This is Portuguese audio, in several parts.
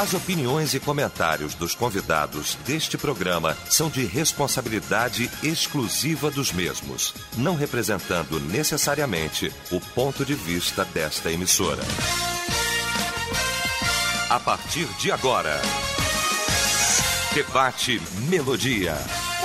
As opiniões e comentários dos convidados deste programa são de responsabilidade exclusiva dos mesmos, não representando necessariamente o ponto de vista desta emissora. A partir de agora, Debate Melodia.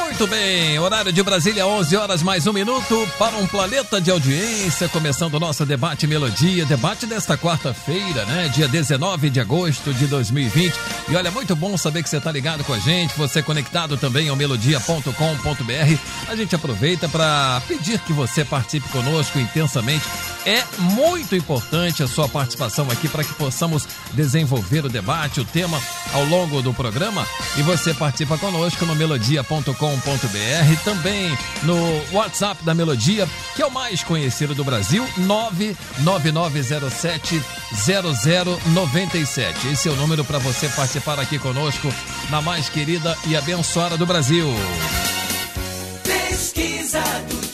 Muito bem, horário de Brasília, 11 horas mais um minuto para um planeta de audiência, começando o nosso debate Melodia, debate desta quarta-feira, né, dia 19 de agosto de 2020. E olha, muito bom saber que você está ligado com a gente, você conectado também ao melodia.com.br. A gente aproveita para pedir que você participe conosco intensamente. É muito importante a sua participação aqui para que possamos desenvolver o debate, o tema ao longo do programa. E você participa conosco no melodia.com www.melodia.com.br, também no WhatsApp da Melodia, que é o mais conhecido do Brasil, 99907 0097. Esse é o número para você participar aqui conosco na mais querida e abençoada do Brasil. Pesquisa do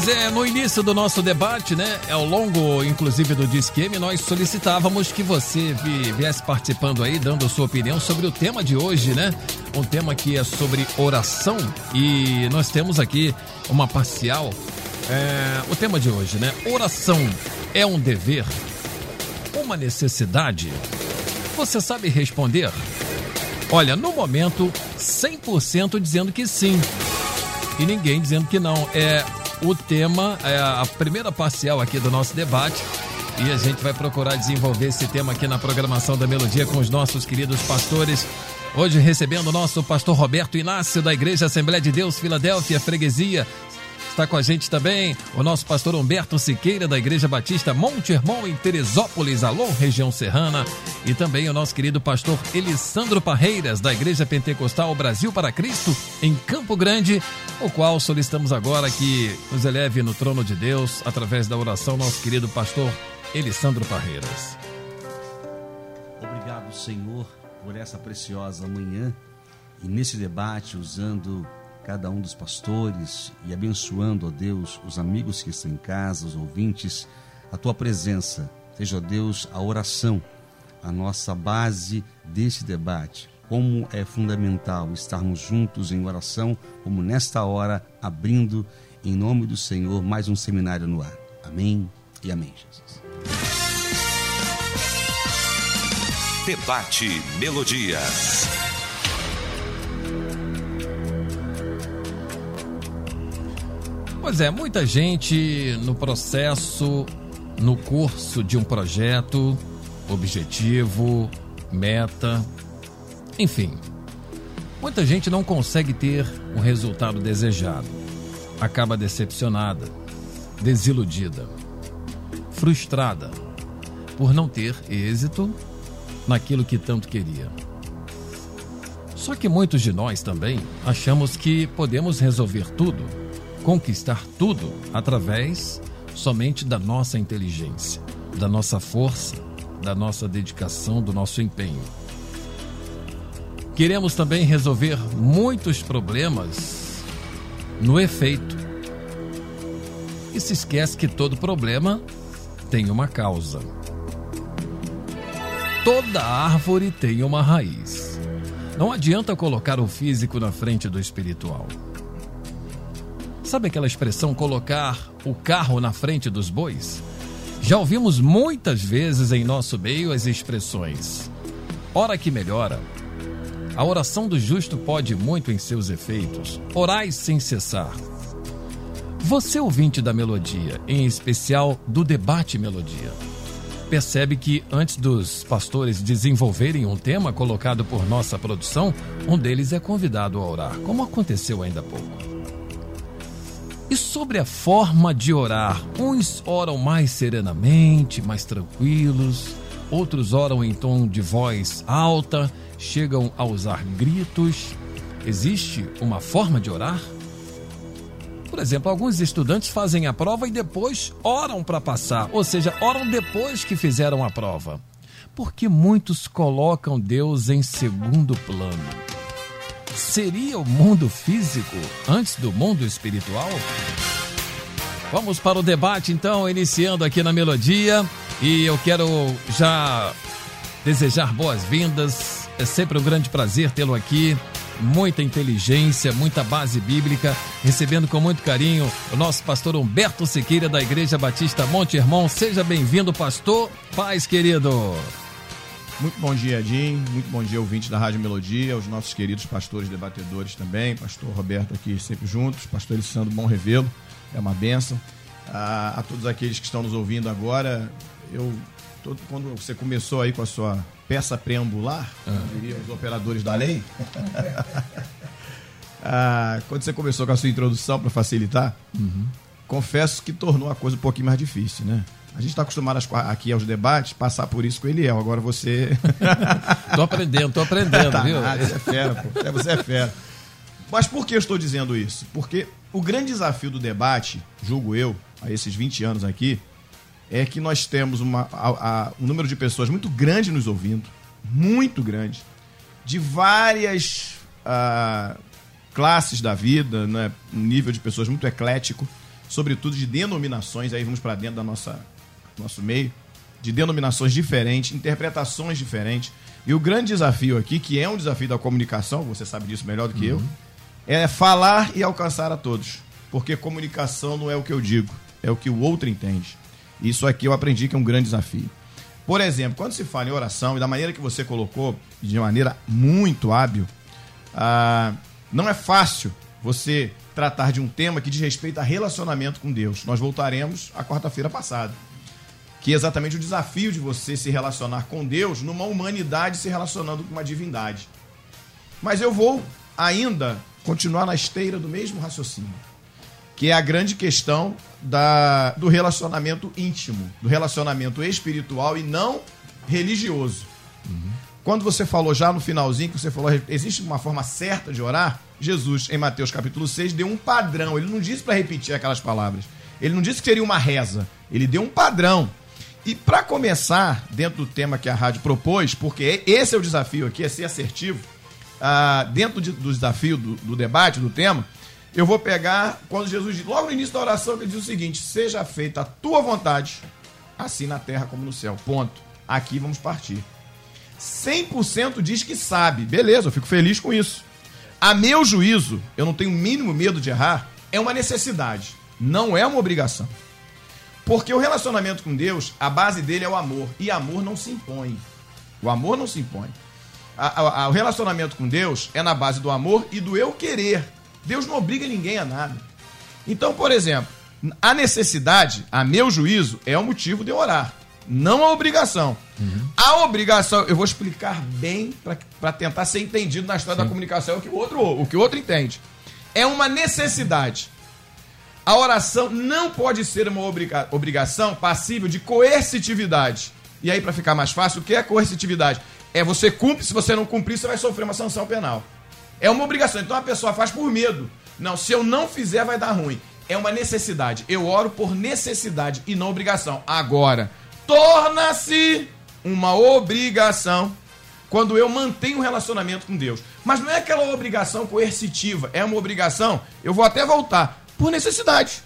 Pois é, no início do nosso debate, né, ao longo, inclusive, do Disqueme, nós solicitávamos que você viesse participando aí, dando sua opinião sobre o tema de hoje, né? Um tema que é sobre oração e nós temos aqui uma parcial. É, o tema de hoje, né? Oração é um dever? Uma necessidade? Você sabe responder? Olha, no momento, 100% dizendo que sim. E ninguém dizendo que não. É o tema, é a primeira parcial aqui do nosso debate. E a gente vai procurar desenvolver esse tema aqui na programação da Melodia com os nossos queridos pastores. Hoje recebendo o nosso pastor Roberto Inácio da Igreja Assembleia de Deus Filadélfia Freguesia, Está com a gente também o nosso pastor Humberto Siqueira, da Igreja Batista Monte Hermon, em Teresópolis, alô, região serrana. E também o nosso querido pastor Elisandro Parreiras, da Igreja Pentecostal Brasil para Cristo, em Campo Grande, o qual solicitamos agora que nos eleve no trono de Deus, através da oração, nosso querido pastor Elisandro Parreiras. Obrigado, Senhor, por essa preciosa manhã e nesse debate usando cada um dos pastores e abençoando, ó Deus, os amigos que estão em casa, os ouvintes, a tua presença. Seja, ó Deus, a oração, a nossa base desse debate. Como é fundamental estarmos juntos em oração, como nesta hora, abrindo, em nome do Senhor, mais um seminário no ar. Amém e amém, Jesus. Debate Melodia. Pois é, muita gente no processo, no curso de um projeto, objetivo, meta, enfim. Muita gente não consegue ter o resultado desejado. Acaba decepcionada, desiludida, frustrada por não ter êxito naquilo que tanto queria. Só que muitos de nós também achamos que podemos resolver tudo conquistar tudo através somente da nossa inteligência, da nossa força, da nossa dedicação, do nosso empenho. Queremos também resolver muitos problemas no efeito. E se esquece que todo problema tem uma causa. Toda árvore tem uma raiz. Não adianta colocar o físico na frente do espiritual. Sabe aquela expressão colocar o carro na frente dos bois? Já ouvimos muitas vezes em nosso meio as expressões: ora que melhora. A oração do justo pode muito em seus efeitos. Orai sem cessar. Você, ouvinte da melodia, em especial do debate melodia, percebe que antes dos pastores desenvolverem um tema colocado por nossa produção, um deles é convidado a orar, como aconteceu ainda há pouco. E sobre a forma de orar, uns oram mais serenamente, mais tranquilos, outros oram em tom de voz alta, chegam a usar gritos. Existe uma forma de orar? Por exemplo, alguns estudantes fazem a prova e depois oram para passar, ou seja, oram depois que fizeram a prova. Porque muitos colocam Deus em segundo plano seria o mundo físico antes do mundo espiritual? Vamos para o debate então, iniciando aqui na Melodia. E eu quero já desejar boas-vindas. É sempre um grande prazer tê-lo aqui. Muita inteligência, muita base bíblica. Recebendo com muito carinho o nosso pastor Humberto Siqueira, da Igreja Batista Monte Hermon. Seja bem-vindo, pastor. Paz, querido. Muito bom dia, Jim. Muito bom dia, ouvintes da Rádio Melodia, os nossos queridos pastores debatedores também. Pastor Roberto aqui sempre juntos, pastor Alessandro Bom Revelo, é uma benção. A, a todos aqueles que estão nos ouvindo agora, eu todo, quando você começou aí com a sua peça preambular, ah. diria os operadores da lei, ah, quando você começou com a sua introdução para facilitar, uhum. confesso que tornou a coisa um pouquinho mais difícil, né? A gente está acostumado aqui aos debates, passar por isso com o Eliel. Agora você. tô aprendendo, tô aprendendo, tá viu? Nada, você é fera, pô. É, você é fera. Mas por que eu estou dizendo isso? Porque o grande desafio do debate, julgo eu, a esses 20 anos aqui, é que nós temos uma, a, a, um número de pessoas muito grande nos ouvindo, muito grande, de várias a, ah, classes da vida, né? um nível de pessoas muito eclético, sobretudo de denominações, aí vamos para dentro da nossa nosso meio, de denominações diferentes, interpretações diferentes. E o grande desafio aqui, que é um desafio da comunicação, você sabe disso melhor do que uhum. eu, é falar e alcançar a todos. Porque comunicação não é o que eu digo, é o que o outro entende. Isso aqui eu aprendi que é um grande desafio. Por exemplo, quando se fala em oração, e da maneira que você colocou, de maneira muito hábil, ah, não é fácil você tratar de um tema que diz respeito a relacionamento com Deus. Nós voltaremos a quarta-feira passada que é exatamente o desafio de você se relacionar com Deus numa humanidade se relacionando com uma divindade. Mas eu vou ainda continuar na esteira do mesmo raciocínio, que é a grande questão da, do relacionamento íntimo, do relacionamento espiritual e não religioso. Uhum. Quando você falou já no finalzinho, que você falou, existe uma forma certa de orar, Jesus, em Mateus capítulo 6, deu um padrão. Ele não disse para repetir aquelas palavras. Ele não disse que seria uma reza. Ele deu um padrão. E para começar, dentro do tema que a rádio propôs, porque esse é o desafio aqui, é ser assertivo, ah, dentro de, do desafio do, do, debate, do tema, eu vou pegar quando Jesus diz, logo no início da oração, ele diz o seguinte: seja feita a tua vontade, assim na terra como no céu. Ponto. Aqui vamos partir. 100% diz que sabe. Beleza, eu fico feliz com isso. A meu juízo, eu não tenho o mínimo medo de errar, é uma necessidade, não é uma obrigação. Porque o relacionamento com Deus, a base dele é o amor. E amor não se impõe. O amor não se impõe. A, a, a, o relacionamento com Deus é na base do amor e do eu querer. Deus não obriga ninguém a nada. Então, por exemplo, a necessidade, a meu juízo, é o motivo de eu orar. Não a obrigação. Uhum. A obrigação, eu vou explicar bem para tentar ser entendido na história Sim. da comunicação o que o outro, o que o outro entende. É uma necessidade. A oração não pode ser uma obriga obrigação passível de coercitividade. E aí, para ficar mais fácil, o que é coercitividade? É você cumpre, se você não cumprir, você vai sofrer uma sanção penal. É uma obrigação. Então a pessoa faz por medo. Não, se eu não fizer, vai dar ruim. É uma necessidade. Eu oro por necessidade e não obrigação. Agora, torna-se uma obrigação quando eu mantenho um relacionamento com Deus. Mas não é aquela obrigação coercitiva, é uma obrigação. Eu vou até voltar por necessidade.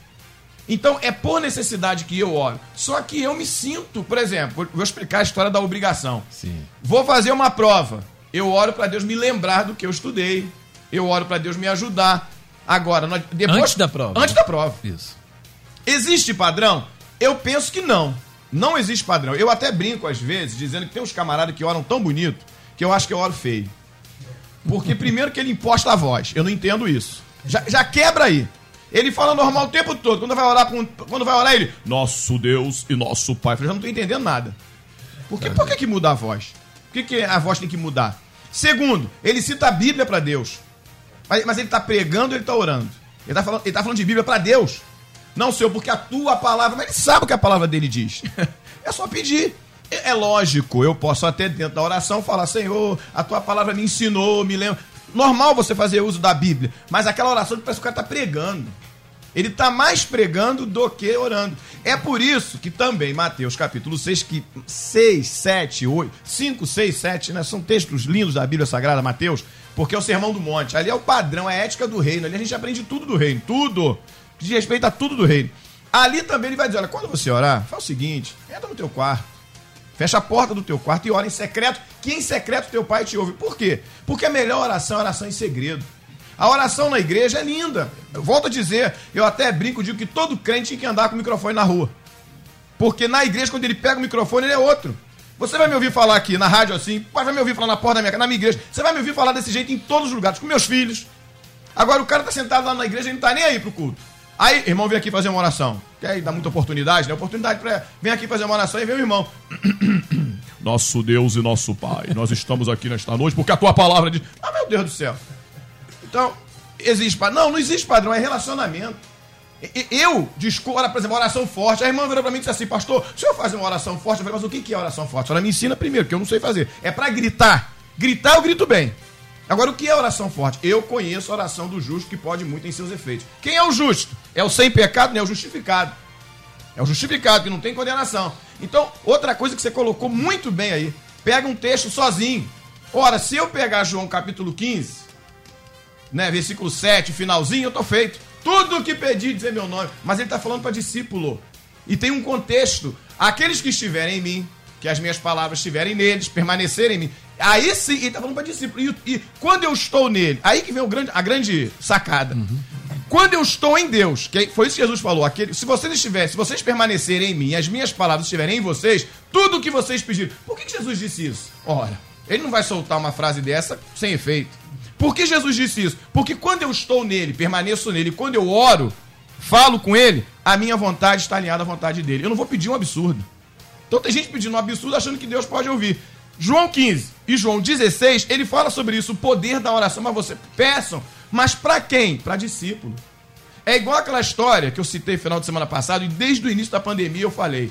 Então é por necessidade que eu oro. Só que eu me sinto, por exemplo, vou explicar a história da obrigação. Sim. Vou fazer uma prova. Eu oro para Deus me lembrar do que eu estudei. Eu oro para Deus me ajudar. Agora, depois, antes da prova. Antes da prova. Isso. Existe padrão? Eu penso que não. Não existe padrão. Eu até brinco às vezes dizendo que tem uns camaradas que oram tão bonito que eu acho que eu oro feio. Porque primeiro que ele imposta a voz. Eu não entendo isso. Já, já quebra aí. Ele fala normal o tempo todo. Quando vai orar, quando vai orar ele, nosso Deus e nosso Pai. Eu já não estou entendendo nada. Por que, por que, que muda a voz? Por que, que a voz tem que mudar? Segundo, ele cita a Bíblia para Deus. Mas, mas, ele está pregando ele está orando? Ele está falando, ele tá falando de Bíblia para Deus. Não, Senhor, porque a tua palavra. Mas ele sabe o que a palavra dele diz. é só pedir. É, é lógico, eu posso até dentro da oração falar, Senhor, a tua palavra me ensinou, me lembra. Normal você fazer uso da Bíblia, mas aquela oração que parece que o cara está pregando. Ele está mais pregando do que orando. É por isso que também Mateus capítulo 6, que 6, 7, 8, 5, 6, 7, né? São textos lindos da Bíblia Sagrada, Mateus, porque é o sermão do monte. Ali é o padrão, é a ética do reino. Ali a gente aprende tudo do reino, tudo. Diz respeito a tudo do reino. Ali também ele vai dizer: olha, quando você orar, faz o seguinte: entra no teu quarto, Fecha a porta do teu quarto e ora em secreto, que em secreto teu pai te ouve. Por quê? Porque a melhor oração é oração em segredo. A oração na igreja é linda. Eu volto a dizer, eu até brinco, digo que todo crente tem que andar com o microfone na rua. Porque na igreja, quando ele pega o microfone, ele é outro. Você vai me ouvir falar aqui na rádio assim, vai me ouvir falar na porta da minha, na minha igreja. Você vai me ouvir falar desse jeito em todos os lugares, com meus filhos. Agora o cara tá sentado lá na igreja e não tá nem aí pro culto. Aí, irmão, vem aqui fazer uma oração. Que aí dá muita oportunidade, né? Oportunidade para Vem aqui fazer uma oração e vem o irmão. Nosso Deus e nosso Pai, nós estamos aqui nesta noite porque a tua palavra diz. Ah, meu Deus do céu. Então, existe padrão? Não, não existe padrão, é relacionamento. Eu discordo, por exemplo, oração forte. A irmã virou pra mim e disse assim, pastor, se eu fazer uma oração forte, eu falei, mas o que é oração forte? A senhora me ensina primeiro, que eu não sei fazer. É para gritar. Gritar eu grito bem. Agora, o que é oração forte? Eu conheço a oração do justo que pode muito em seus efeitos. Quem é o justo? É o sem pecado, não é o justificado. É o justificado, que não tem condenação. Então, outra coisa que você colocou muito bem aí, pega um texto sozinho. Ora, se eu pegar João capítulo 15, né, versículo 7, finalzinho, eu tô feito. Tudo o que pedi dizer meu nome. Mas ele está falando para discípulo. E tem um contexto. Aqueles que estiverem em mim, que as minhas palavras estiverem neles, permanecerem em mim. Aí sim, ele está falando para discípulo. E, e, quando eu estou nele, aí que vem o grande, a grande sacada. Uhum. Quando eu estou em Deus, que foi isso que Jesus falou, aquele, se vocês estiverem, se vocês permanecerem em mim as minhas palavras estiverem em vocês, tudo o que vocês pediram. Por que, que Jesus disse isso? Ora, ele não vai soltar uma frase dessa sem efeito. Por que Jesus disse isso? Porque quando eu estou nele, permaneço nele, quando eu oro, falo com ele, a minha vontade está alinhada à vontade dele. Eu não vou pedir um absurdo. Então tem gente pedindo um absurdo achando que Deus pode ouvir. João 15 e João 16, ele fala sobre isso, o poder da oração, mas você peçam, mas para quem? Para discípulo. É igual aquela história que eu citei final de semana passado e desde o início da pandemia eu falei.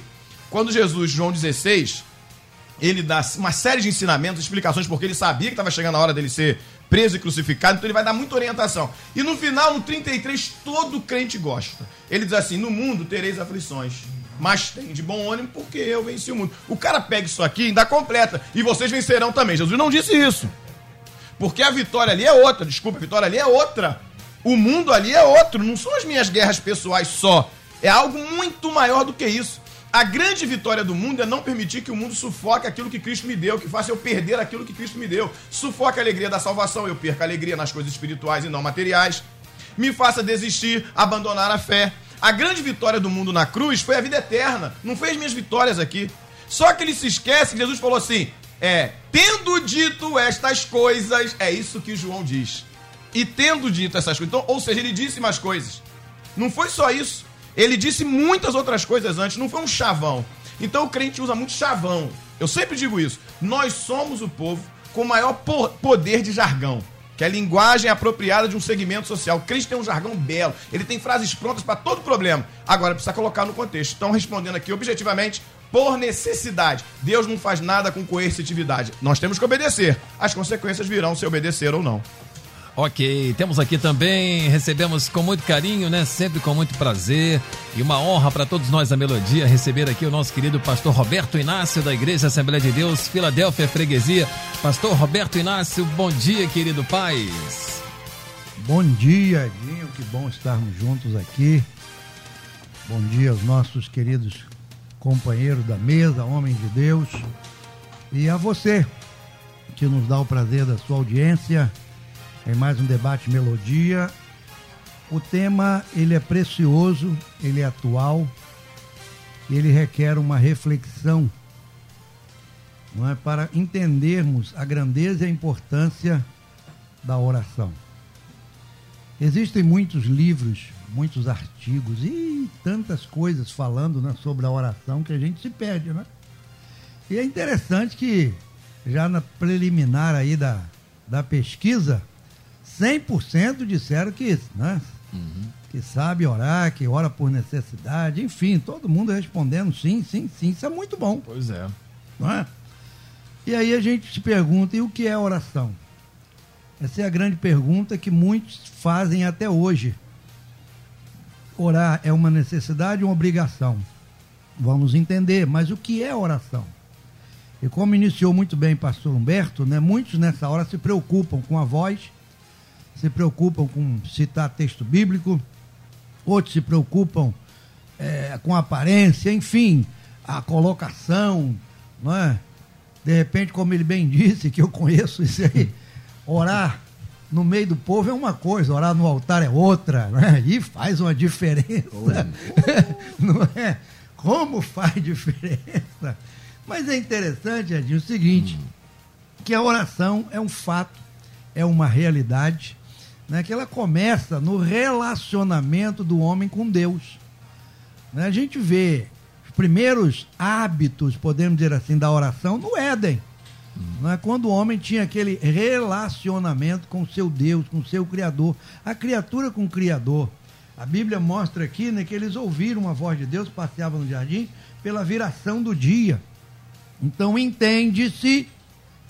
Quando Jesus, João 16, ele dá uma série de ensinamentos, explicações, porque ele sabia que estava chegando a hora dele ser preso e crucificado, então ele vai dar muita orientação. E no final, no 33, todo crente gosta. Ele diz assim: No mundo tereis aflições, mas tem de bom ânimo porque eu venci o mundo. O cara pega isso aqui e ainda completa, e vocês vencerão também. Jesus não disse isso. Porque a vitória ali é outra, desculpa, a vitória ali é outra. O mundo ali é outro, não são as minhas guerras pessoais só. É algo muito maior do que isso. A grande vitória do mundo é não permitir que o mundo sufoque aquilo que Cristo me deu, que faça eu perder aquilo que Cristo me deu. Sufoque a alegria da salvação, eu perco a alegria nas coisas espirituais e não materiais. Me faça desistir, abandonar a fé. A grande vitória do mundo na cruz foi a vida eterna, não foi as minhas vitórias aqui. Só que ele se esquece que Jesus falou assim: é, tendo dito estas coisas, é isso que João diz. E tendo dito essas coisas, então, ou seja, ele disse mais coisas. Não foi só isso. Ele disse muitas outras coisas antes, não foi um chavão. Então o crente usa muito chavão. Eu sempre digo isso. Nós somos o povo com maior poder de jargão, que é a linguagem apropriada de um segmento social. O tem um jargão belo, ele tem frases prontas para todo problema. Agora precisa colocar no contexto. Então, respondendo aqui objetivamente, por necessidade. Deus não faz nada com coercitividade. Nós temos que obedecer. As consequências virão se obedecer ou não. Ok, temos aqui também, recebemos com muito carinho, né? Sempre com muito prazer e uma honra para todos nós a Melodia receber aqui o nosso querido pastor Roberto Inácio da Igreja Assembleia de Deus, Filadélfia Freguesia. Pastor Roberto Inácio, bom dia, querido paz. Bom dia, Edinho, que bom estarmos juntos aqui. Bom dia aos nossos queridos companheiros da mesa, homens de Deus, e a você que nos dá o prazer da sua audiência em mais um debate Melodia. O tema ele é precioso, ele é atual, ele requer uma reflexão, não é para entendermos a grandeza e a importância da oração. Existem muitos livros, muitos artigos e tantas coisas falando né, sobre a oração que a gente se perde, né? E é interessante que já na preliminar aí da, da pesquisa, 100% disseram que, né? Uhum. que sabe orar, que ora por necessidade, enfim, todo mundo respondendo sim, sim, sim. Isso é muito bom. Pois é. Não é? E aí a gente se pergunta, e o que é oração? Essa é a grande pergunta que muitos fazem até hoje. Orar é uma necessidade ou uma obrigação? Vamos entender, mas o que é oração? E como iniciou muito bem o pastor Humberto, né, muitos nessa hora se preocupam com a voz se preocupam com citar texto bíblico, outros se preocupam é, com aparência, enfim, a colocação, não é? De repente, como ele bem disse, que eu conheço isso aí, orar no meio do povo é uma coisa, orar no altar é outra, né? E faz uma diferença. Oh. Não é? Como faz diferença? Mas é interessante, Edinho, o seguinte, hum. que a oração é um fato, é uma realidade, né? que ela começa no relacionamento do homem com Deus. Né? A gente vê os primeiros hábitos, podemos dizer assim, da oração no Éden. Não é quando o homem tinha aquele relacionamento com seu Deus, com seu Criador, a criatura com o Criador. A Bíblia mostra aqui né, que eles ouviram a voz de Deus, passeavam no jardim, pela viração do dia. Então entende-se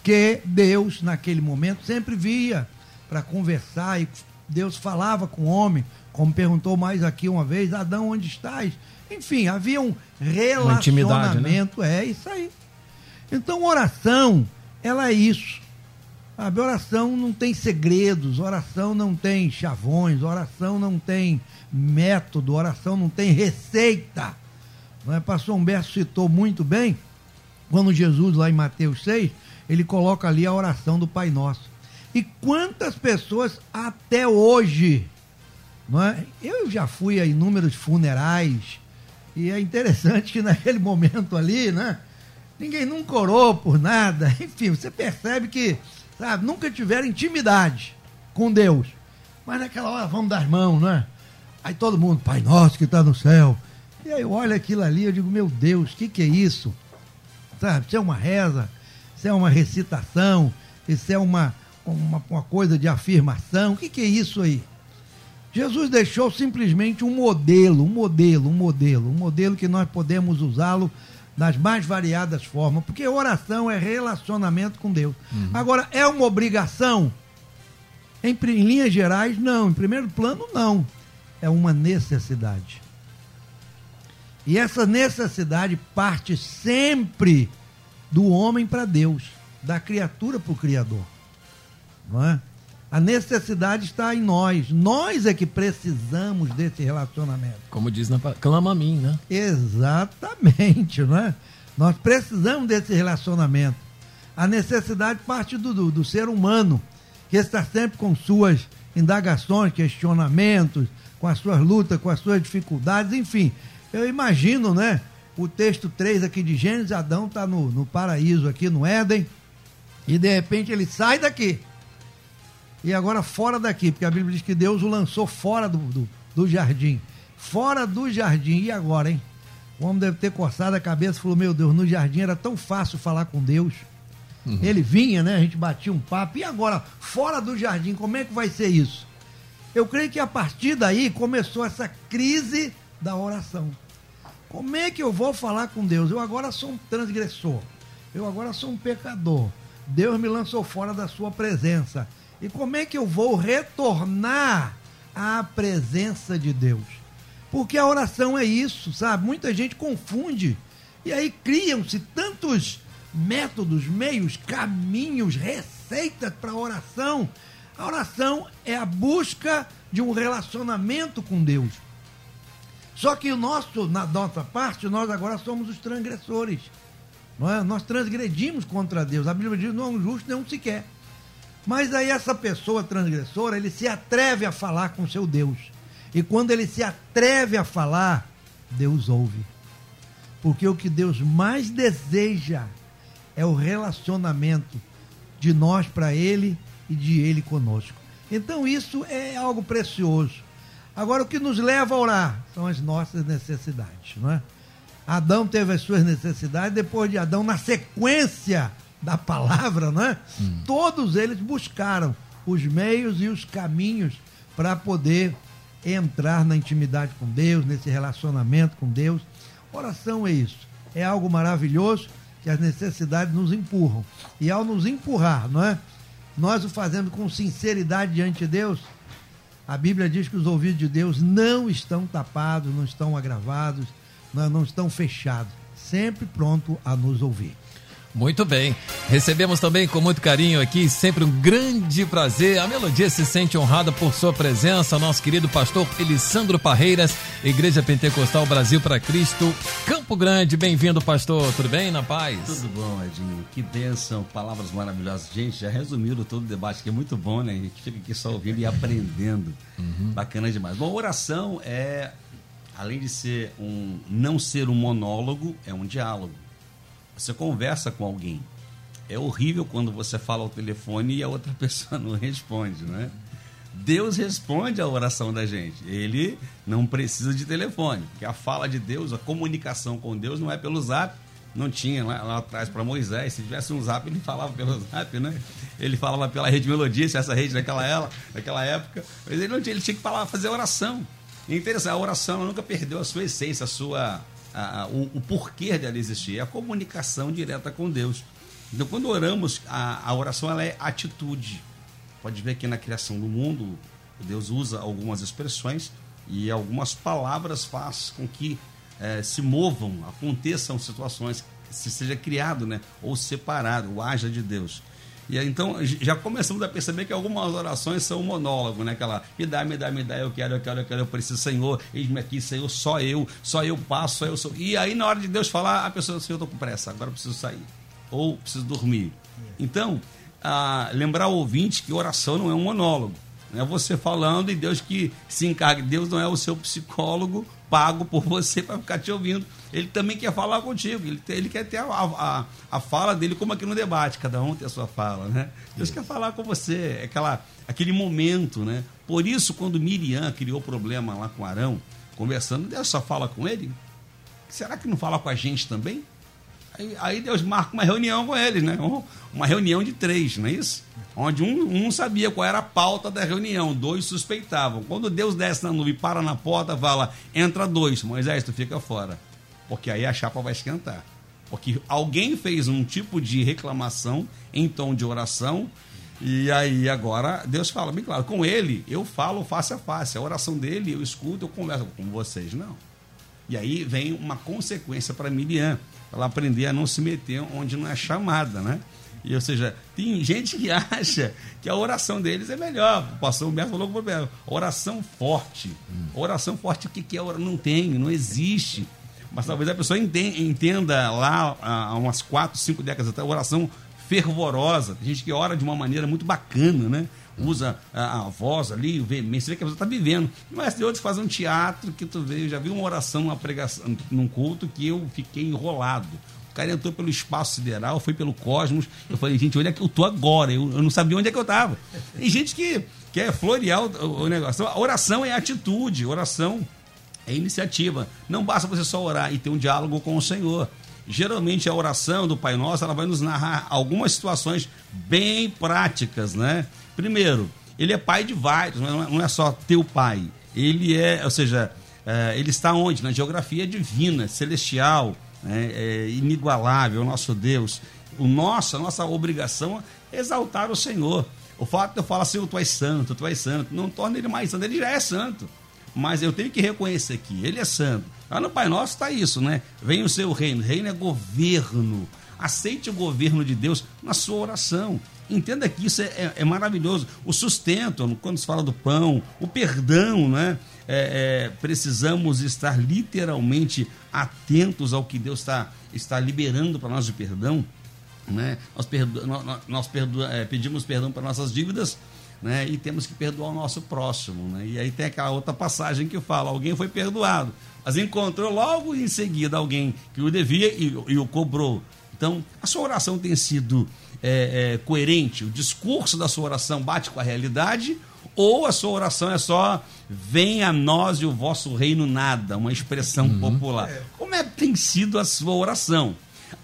que Deus, naquele momento, sempre via para conversar e Deus falava com o homem, como perguntou mais aqui uma vez, Adão, onde estás? Enfim, havia um relacionamento, né? é isso aí. Então, oração, ela é isso. Sabe? Oração não tem segredos, oração não tem chavões, oração não tem método, oração não tem receita. Não é? Pastor Humberto citou muito bem, quando Jesus, lá em Mateus 6, ele coloca ali a oração do Pai Nosso. E quantas pessoas até hoje, não é? eu já fui a inúmeros funerais, e é interessante que naquele momento ali, né? Ninguém nunca orou por nada. Enfim, você percebe que, sabe, nunca tiveram intimidade com Deus. Mas naquela hora, vamos dar mão, né? Aí todo mundo, Pai Nosso que está no céu. E aí eu olho aquilo ali, eu digo, meu Deus, o que, que é isso? Sabe, isso é uma reza, isso é uma recitação, isso é uma, uma, uma coisa de afirmação. O que, que é isso aí? Jesus deixou simplesmente um modelo, um modelo, um modelo, um modelo que nós podemos usá-lo das mais variadas formas, porque oração é relacionamento com Deus. Uhum. Agora, é uma obrigação? Em, em linhas gerais, não. Em primeiro plano, não. É uma necessidade. E essa necessidade parte sempre do homem para Deus, da criatura para o Criador. Não é? A necessidade está em nós. Nós é que precisamos desse relacionamento. Como diz na clama a mim, né? Exatamente, né? Nós precisamos desse relacionamento. A necessidade parte do, do, do ser humano, que está sempre com suas indagações, questionamentos, com as suas lutas, com as suas dificuldades, enfim. Eu imagino, né? O texto 3 aqui de Gênesis, Adão está no, no paraíso aqui, no Éden, e de repente ele sai daqui e agora fora daqui, porque a Bíblia diz que Deus o lançou fora do, do, do jardim. Fora do jardim. E agora, hein? O homem deve ter coçado a cabeça e falou: Meu Deus, no jardim era tão fácil falar com Deus. Uhum. Ele vinha, né? A gente batia um papo. E agora, fora do jardim, como é que vai ser isso? Eu creio que a partir daí começou essa crise da oração. Como é que eu vou falar com Deus? Eu agora sou um transgressor. Eu agora sou um pecador. Deus me lançou fora da sua presença. E como é que eu vou retornar à presença de Deus? Porque a oração é isso, sabe? Muita gente confunde. E aí criam-se tantos métodos, meios, caminhos, receitas para oração. A oração é a busca de um relacionamento com Deus. Só que o nosso, na nossa parte, nós agora somos os transgressores. É? Nós transgredimos contra Deus. A Bíblia diz: não é um justo nem um sequer. Mas aí essa pessoa transgressora, ele se atreve a falar com seu Deus. E quando ele se atreve a falar, Deus ouve. Porque o que Deus mais deseja é o relacionamento de nós para ele e de ele conosco. Então isso é algo precioso. Agora o que nos leva a orar são as nossas necessidades, não é? Adão teve as suas necessidades, depois de Adão, na sequência da palavra, né? Hum. Todos eles buscaram os meios e os caminhos para poder entrar na intimidade com Deus, nesse relacionamento com Deus. Oração é isso. É algo maravilhoso que as necessidades nos empurram. E ao nos empurrar, não é? Nós o fazemos com sinceridade diante de Deus. A Bíblia diz que os ouvidos de Deus não estão tapados, não estão agravados, não, não estão fechados, sempre pronto a nos ouvir. Muito bem. Recebemos também com muito carinho aqui, sempre um grande prazer. A Melodia se sente honrada por sua presença, nosso querido pastor Elisandro Parreiras, Igreja Pentecostal Brasil para Cristo, Campo Grande. Bem-vindo, pastor. Tudo bem? Na paz? Tudo bom, Edinho. Que bênção, palavras maravilhosas. Gente, já resumiram todo o debate, que é muito bom, né? A gente fica aqui só ouvindo e aprendendo. Uhum. Bacana demais. Bom, oração é, além de ser um, não ser um monólogo, é um diálogo. Você conversa com alguém é horrível quando você fala ao telefone e a outra pessoa não responde, né? Deus responde a oração da gente. Ele não precisa de telefone, porque a fala de Deus, a comunicação com Deus não é pelo zap. Não tinha lá, lá atrás para Moisés. Se tivesse um zap, ele falava pelo zap, né? Ele falava pela rede melodia, essa rede naquela, ela, naquela época. Mas ele não tinha, ele tinha que falar, fazer oração. É interessante, a oração nunca perdeu a sua essência, a sua, a, o, o porquê dela existir. É a comunicação direta com Deus. Então, quando oramos, a, a oração ela é atitude. Pode ver que na criação do mundo, Deus usa algumas expressões e algumas palavras faz com que é, se movam, aconteçam situações, se seja criado, né, ou separado, o haja de Deus. E então já começamos a perceber que algumas orações são um monólogo, né? Aquela me dá, me dá, me dá, eu quero, eu quero, eu quero, eu preciso, Senhor, eis-me aqui, Senhor, só eu, só eu passo, só eu sou. E aí na hora de Deus falar, a pessoa, Senhor, eu estou com pressa, agora eu preciso sair ou preciso dormir. Então, ah, lembrar o ouvinte que oração não é um monólogo. É você falando e Deus que se encarga. Deus não é o seu psicólogo pago por você para ficar te ouvindo. Ele também quer falar contigo. Ele, ele quer ter a, a, a, fala dele como aqui no debate. Cada um tem a sua fala, né? Deus quer falar com você. É aquela, aquele momento, né? Por isso, quando Miriam criou problema lá com Arão, conversando, Deus só fala com ele. Será que não fala com a gente também? Aí, Deus marca uma reunião com eles, né? Uma reunião de três, não é isso? Onde um, um sabia qual era a pauta da reunião, dois suspeitavam. Quando Deus desce na nuvem, para na porta, fala: entra dois, Moisés, tu fica fora. Porque aí a chapa vai esquentar. Porque alguém fez um tipo de reclamação em tom de oração. E aí agora Deus fala bem claro, com ele eu falo face a face, a oração dele eu escuto, eu converso com vocês, não. E aí vem uma consequência para Miriam ela aprender a não se meter onde não é chamada, né? E, ou seja, tem gente que acha que a oração deles é melhor. O pastor Humberto falou com o Oração forte. Hum. Oração forte, o que, que é oração? Não tem, não existe. Mas talvez a pessoa entenda lá há umas quatro, cinco décadas atrás, oração fervorosa. Tem gente que ora de uma maneira muito bacana, né? Usa a, a voz ali, veemência, você vê que a pessoa está vivendo. Mas tem outros que fazem um teatro que tu vê, eu já vi uma oração, uma pregação num culto que eu fiquei enrolado. O cara entrou pelo espaço sideral, foi pelo cosmos. Eu falei, gente, onde é que eu tô agora? Eu, eu não sabia onde é que eu estava. Tem gente que quer é florear o, o negócio. A oração é atitude, oração é iniciativa. Não basta você só orar e ter um diálogo com o Senhor. Geralmente a oração do Pai Nosso ela vai nos narrar algumas situações bem práticas, né? Primeiro, ele é pai de vários, não é, é só teu pai. Ele é, ou seja, é, ele está onde? Na geografia divina, celestial, né? é, inigualável, o nosso Deus. O nosso, a nossa obrigação é exaltar o Senhor. O fato de eu falar assim, tu és santo, tu és santo, não torna ele mais santo, ele já é santo. Mas eu tenho que reconhecer que ele é santo. Lá no Pai Nosso está isso, né? Vem o seu reino. Reino é governo. Aceite o governo de Deus na sua oração. Entenda que isso é, é, é maravilhoso. O sustento, quando se fala do pão, o perdão, né? É, é, precisamos estar literalmente atentos ao que Deus está, está liberando para nós de perdão. Né? Nós, perdo, nós, perdo, é, pedimos perdão para nossas dívidas né? e temos que perdoar o nosso próximo. Né? E aí tem aquela outra passagem que fala: alguém foi perdoado, mas encontrou logo em seguida alguém que o devia e, e o cobrou. Então, a sua oração tem sido é, é, coerente? O discurso da sua oração bate com a realidade? Ou a sua oração é só venha a nós e o vosso reino nada, uma expressão uhum. popular? É. Como é que tem sido a sua oração?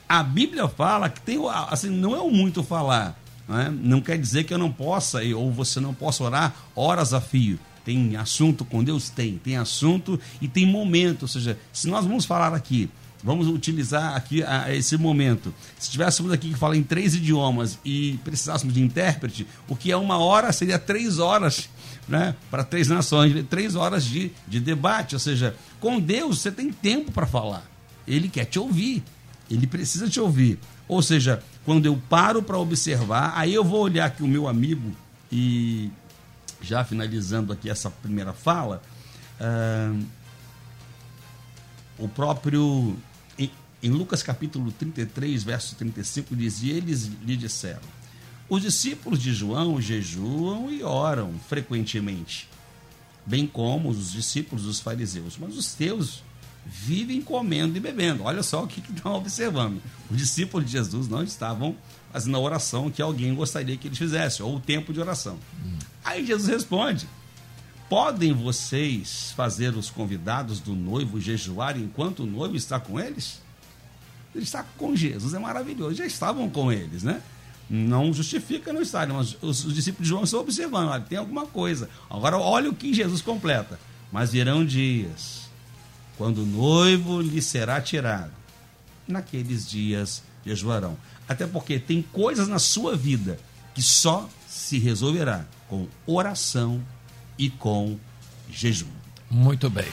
A Bíblia fala que tem, assim, não é o muito falar. Não, é? não quer dizer que eu não possa, ou você não possa orar horas a fio. Tem assunto com Deus? Tem. Tem assunto e tem momento. Ou seja, se nós vamos falar aqui Vamos utilizar aqui a, esse momento. Se tivéssemos aqui que fala em três idiomas e precisássemos de intérprete, o que é uma hora seria três horas né, para três nações, três horas de, de debate. Ou seja, com Deus você tem tempo para falar. Ele quer te ouvir. Ele precisa te ouvir. Ou seja, quando eu paro para observar, aí eu vou olhar aqui o meu amigo e já finalizando aqui essa primeira fala, uh, o próprio em, Lucas capítulo 33, verso 35 dizia: eles lhe disseram: Os discípulos de João jejuam e oram frequentemente, bem como os discípulos dos fariseus, mas os teus vivem comendo e bebendo. Olha só o que, que estão observando. Os discípulos de Jesus não estavam fazendo a oração que alguém gostaria que eles fizessem, ou o tempo de oração. Hum. Aí Jesus responde: Podem vocês fazer os convidados do noivo jejuar enquanto o noivo está com eles? Ele está com Jesus, é maravilhoso. Já estavam com eles, né? Não justifica não estarem, mas os, os discípulos de João estão observando, olha, tem alguma coisa. Agora, olha o que Jesus completa. Mas virão dias quando o noivo lhe será tirado. Naqueles dias jejuarão. Até porque tem coisas na sua vida que só se resolverá com oração e com jejum. Muito bem.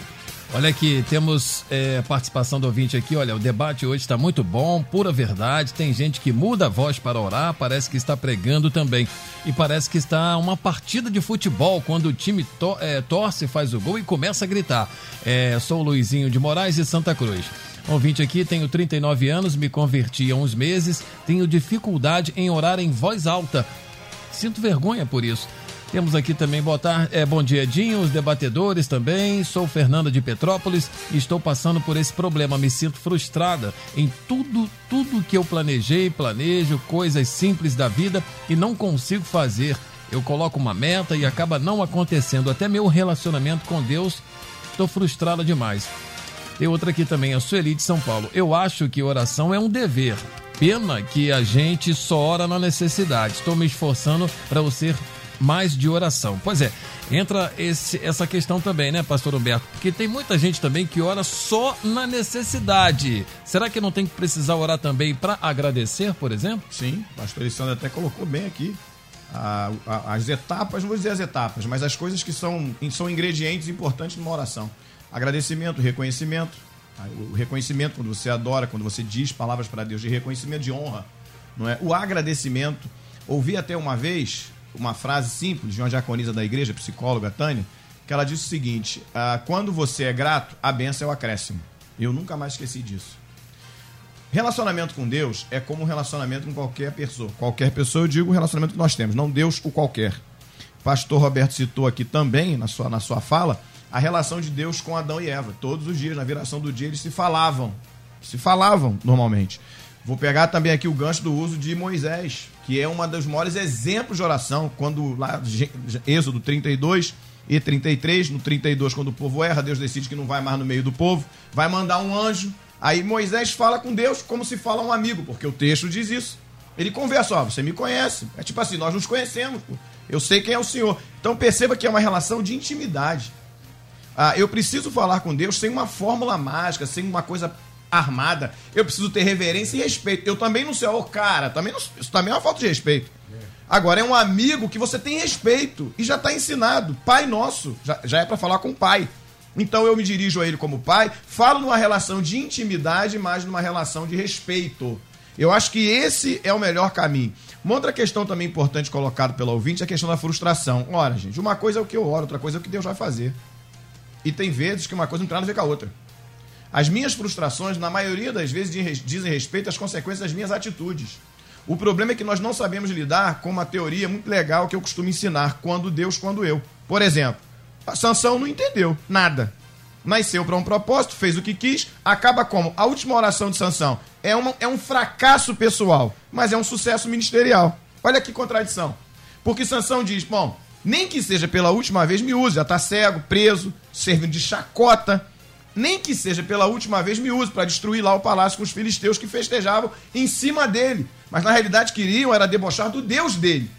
Olha aqui, temos é, participação do ouvinte aqui. Olha, o debate hoje está muito bom, pura verdade. Tem gente que muda a voz para orar, parece que está pregando também. E parece que está uma partida de futebol, quando o time to é, torce, faz o gol e começa a gritar. É, sou o Luizinho de Moraes de Santa Cruz. Ouvinte aqui, tenho 39 anos, me converti há uns meses, tenho dificuldade em orar em voz alta. Sinto vergonha por isso. Temos aqui também botar, é, bom dia, Dinho, os debatedores também. Sou Fernanda de Petrópolis e estou passando por esse problema. Me sinto frustrada em tudo, tudo que eu planejei, planejo, coisas simples da vida e não consigo fazer. Eu coloco uma meta e acaba não acontecendo. Até meu relacionamento com Deus, estou frustrada demais. Tem outra aqui também, a Sueli de São Paulo. Eu acho que oração é um dever. Pena que a gente só ora na necessidade. Estou me esforçando para eu ser mais de oração. Pois é, entra esse, essa questão também, né, pastor Humberto? Porque tem muita gente também que ora só na necessidade. Será que não tem que precisar orar também para agradecer, por exemplo? Sim, pastor Alessandro até colocou bem aqui. As etapas, não vou dizer as etapas, mas as coisas que são, são ingredientes importantes numa oração. Agradecimento, reconhecimento. O reconhecimento quando você adora, quando você diz palavras para Deus de reconhecimento, de honra. Não é? O agradecimento. Ouvi até uma vez uma frase simples de uma diaconisa da igreja, psicóloga Tânia, que ela disse o seguinte: ah, quando você é grato, a benção é o acréscimo. Eu nunca mais esqueci disso. Relacionamento com Deus é como um relacionamento com qualquer pessoa. Qualquer pessoa, eu digo o relacionamento que nós temos, não Deus o qualquer. Pastor Roberto citou aqui também, na sua, na sua fala, a relação de Deus com Adão e Eva. Todos os dias, na viração do dia, eles se falavam. Se falavam normalmente. Vou pegar também aqui o gancho do uso de Moisés, que é um dos maiores exemplos de oração, quando lá, Êxodo 32 e 33, no 32, quando o povo erra, Deus decide que não vai mais no meio do povo, vai mandar um anjo. Aí Moisés fala com Deus como se fala um amigo, porque o texto diz isso. Ele conversa, ó, você me conhece. É tipo assim, nós nos conhecemos, pô. eu sei quem é o Senhor. Então perceba que é uma relação de intimidade. Ah, eu preciso falar com Deus sem uma fórmula mágica, sem uma coisa armada. Eu preciso ter reverência e respeito. Eu também não sei, ô oh, cara, também não, isso também é uma falta de respeito. Agora, é um amigo que você tem respeito e já está ensinado. Pai nosso, já, já é para falar com o pai. Então eu me dirijo a ele como pai, falo numa relação de intimidade, mas numa relação de respeito. Eu acho que esse é o melhor caminho. Uma outra questão também importante colocada pelo ouvinte é a questão da frustração. Ora, gente, uma coisa é o que eu oro, outra coisa é o que Deus vai fazer. E tem vezes que uma coisa não tem nada a ver com a outra. As minhas frustrações, na maioria das vezes, dizem respeito às consequências das minhas atitudes. O problema é que nós não sabemos lidar com uma teoria muito legal que eu costumo ensinar, quando Deus, quando eu. Por exemplo, a Sansão não entendeu nada. Nasceu para um propósito, fez o que quis, acaba como? A última oração de Sansão é, uma, é um fracasso pessoal, mas é um sucesso ministerial. Olha que contradição. Porque Sansão diz, bom, nem que seja pela última vez, me use, já está cego, preso, servindo de chacota, nem que seja pela última vez, me use para destruir lá o palácio com os filisteus que festejavam em cima dele. Mas na realidade queriam era debochar do Deus dele.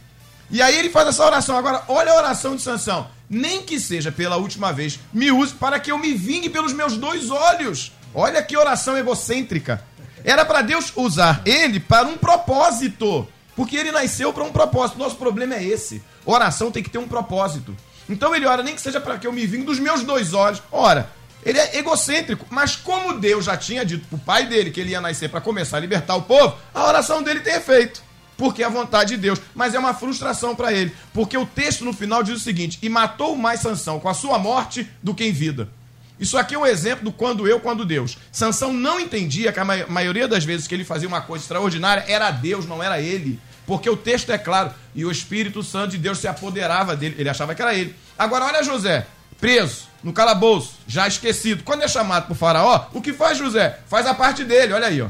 E aí ele faz essa oração. Agora, olha a oração de Sansão. Nem que seja pela última vez, me use para que eu me vingue pelos meus dois olhos. Olha que oração egocêntrica. Era para Deus usar ele para um propósito. Porque ele nasceu para um propósito. Nosso problema é esse. Oração tem que ter um propósito. Então ele ora, nem que seja para que eu me vingue dos meus dois olhos. Ora, Ele é egocêntrico, mas como Deus já tinha dito pro pai dele que ele ia nascer para começar a libertar o povo, a oração dele tem efeito. Porque é a vontade de Deus. Mas é uma frustração para ele. Porque o texto no final diz o seguinte: E matou mais Sansão com a sua morte do que em vida. Isso aqui é um exemplo do quando eu, quando Deus. Sansão não entendia que a maioria das vezes que ele fazia uma coisa extraordinária era Deus, não era ele. Porque o texto é claro. E o Espírito Santo de Deus se apoderava dele. Ele achava que era ele. Agora, olha José, preso, no calabouço, já esquecido. Quando é chamado por Faraó, o que faz José? Faz a parte dele, olha aí, ó.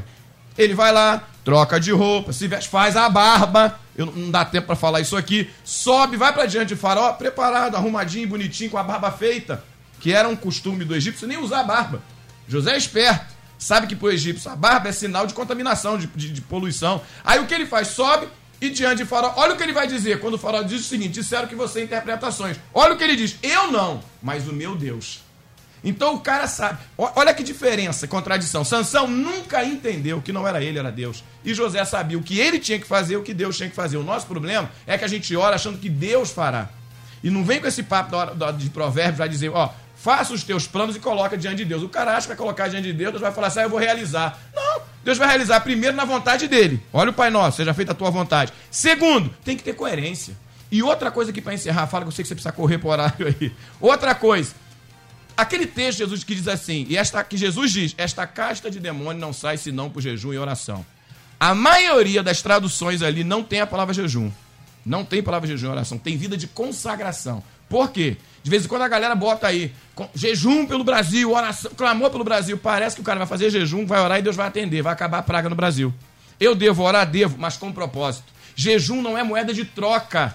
Ele vai lá, troca de roupa, se veste, faz a barba. Eu, não dá tempo para falar isso aqui. Sobe, vai para diante de Faraó, preparado, arrumadinho, bonitinho, com a barba feita, que era um costume do egípcio nem usar barba. José é esperto. Sabe que pro egípcio a barba é sinal de contaminação, de, de, de poluição. Aí o que ele faz? Sobe, e diante de Faraó, olha o que ele vai dizer quando o Faraó diz o seguinte: disseram que você interpretações. Olha o que ele diz: eu não, mas o meu Deus. Então o cara sabe. Olha que diferença, contradição. Sansão nunca entendeu que não era ele, era Deus. E José sabia o que ele tinha que fazer, o que Deus tinha que fazer. O nosso problema é que a gente ora achando que Deus fará. E não vem com esse papo de provérbios, vai dizer, ó, faça os teus planos e coloca diante de Deus. O cara acha que vai colocar diante de Deus, Deus vai falar assim, ah, eu vou realizar. Não, Deus vai realizar primeiro na vontade dele. Olha o Pai Nosso, seja feita a tua vontade. Segundo, tem que ter coerência. E outra coisa aqui para encerrar, fala que eu sei que você precisa correr para o horário aí. Outra coisa, Aquele texto de Jesus que diz assim, e esta que Jesus diz, esta casta de demônio não sai senão por jejum e oração. A maioria das traduções ali não tem a palavra jejum. Não tem palavra jejum e oração, tem vida de consagração. Por quê? De vez em quando a galera bota aí jejum pelo Brasil, oração, clamor pelo Brasil. Parece que o cara vai fazer jejum, vai orar e Deus vai atender, vai acabar a praga no Brasil. Eu devo orar, devo, mas com propósito. Jejum não é moeda de troca.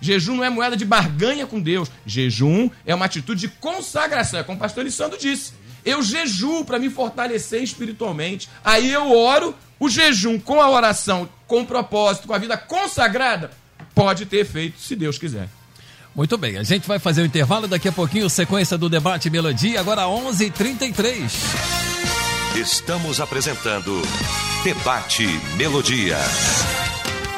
Jejum não é moeda de barganha com Deus. Jejum é uma atitude de consagração. É como o pastor Lissandro disse. Eu jejuo para me fortalecer espiritualmente. Aí eu oro. O jejum com a oração, com propósito, com a vida consagrada, pode ter efeito, se Deus quiser. Muito bem, a gente vai fazer o intervalo daqui a pouquinho, sequência do debate Melodia, agora 11:33. Estamos apresentando Debate Melodia.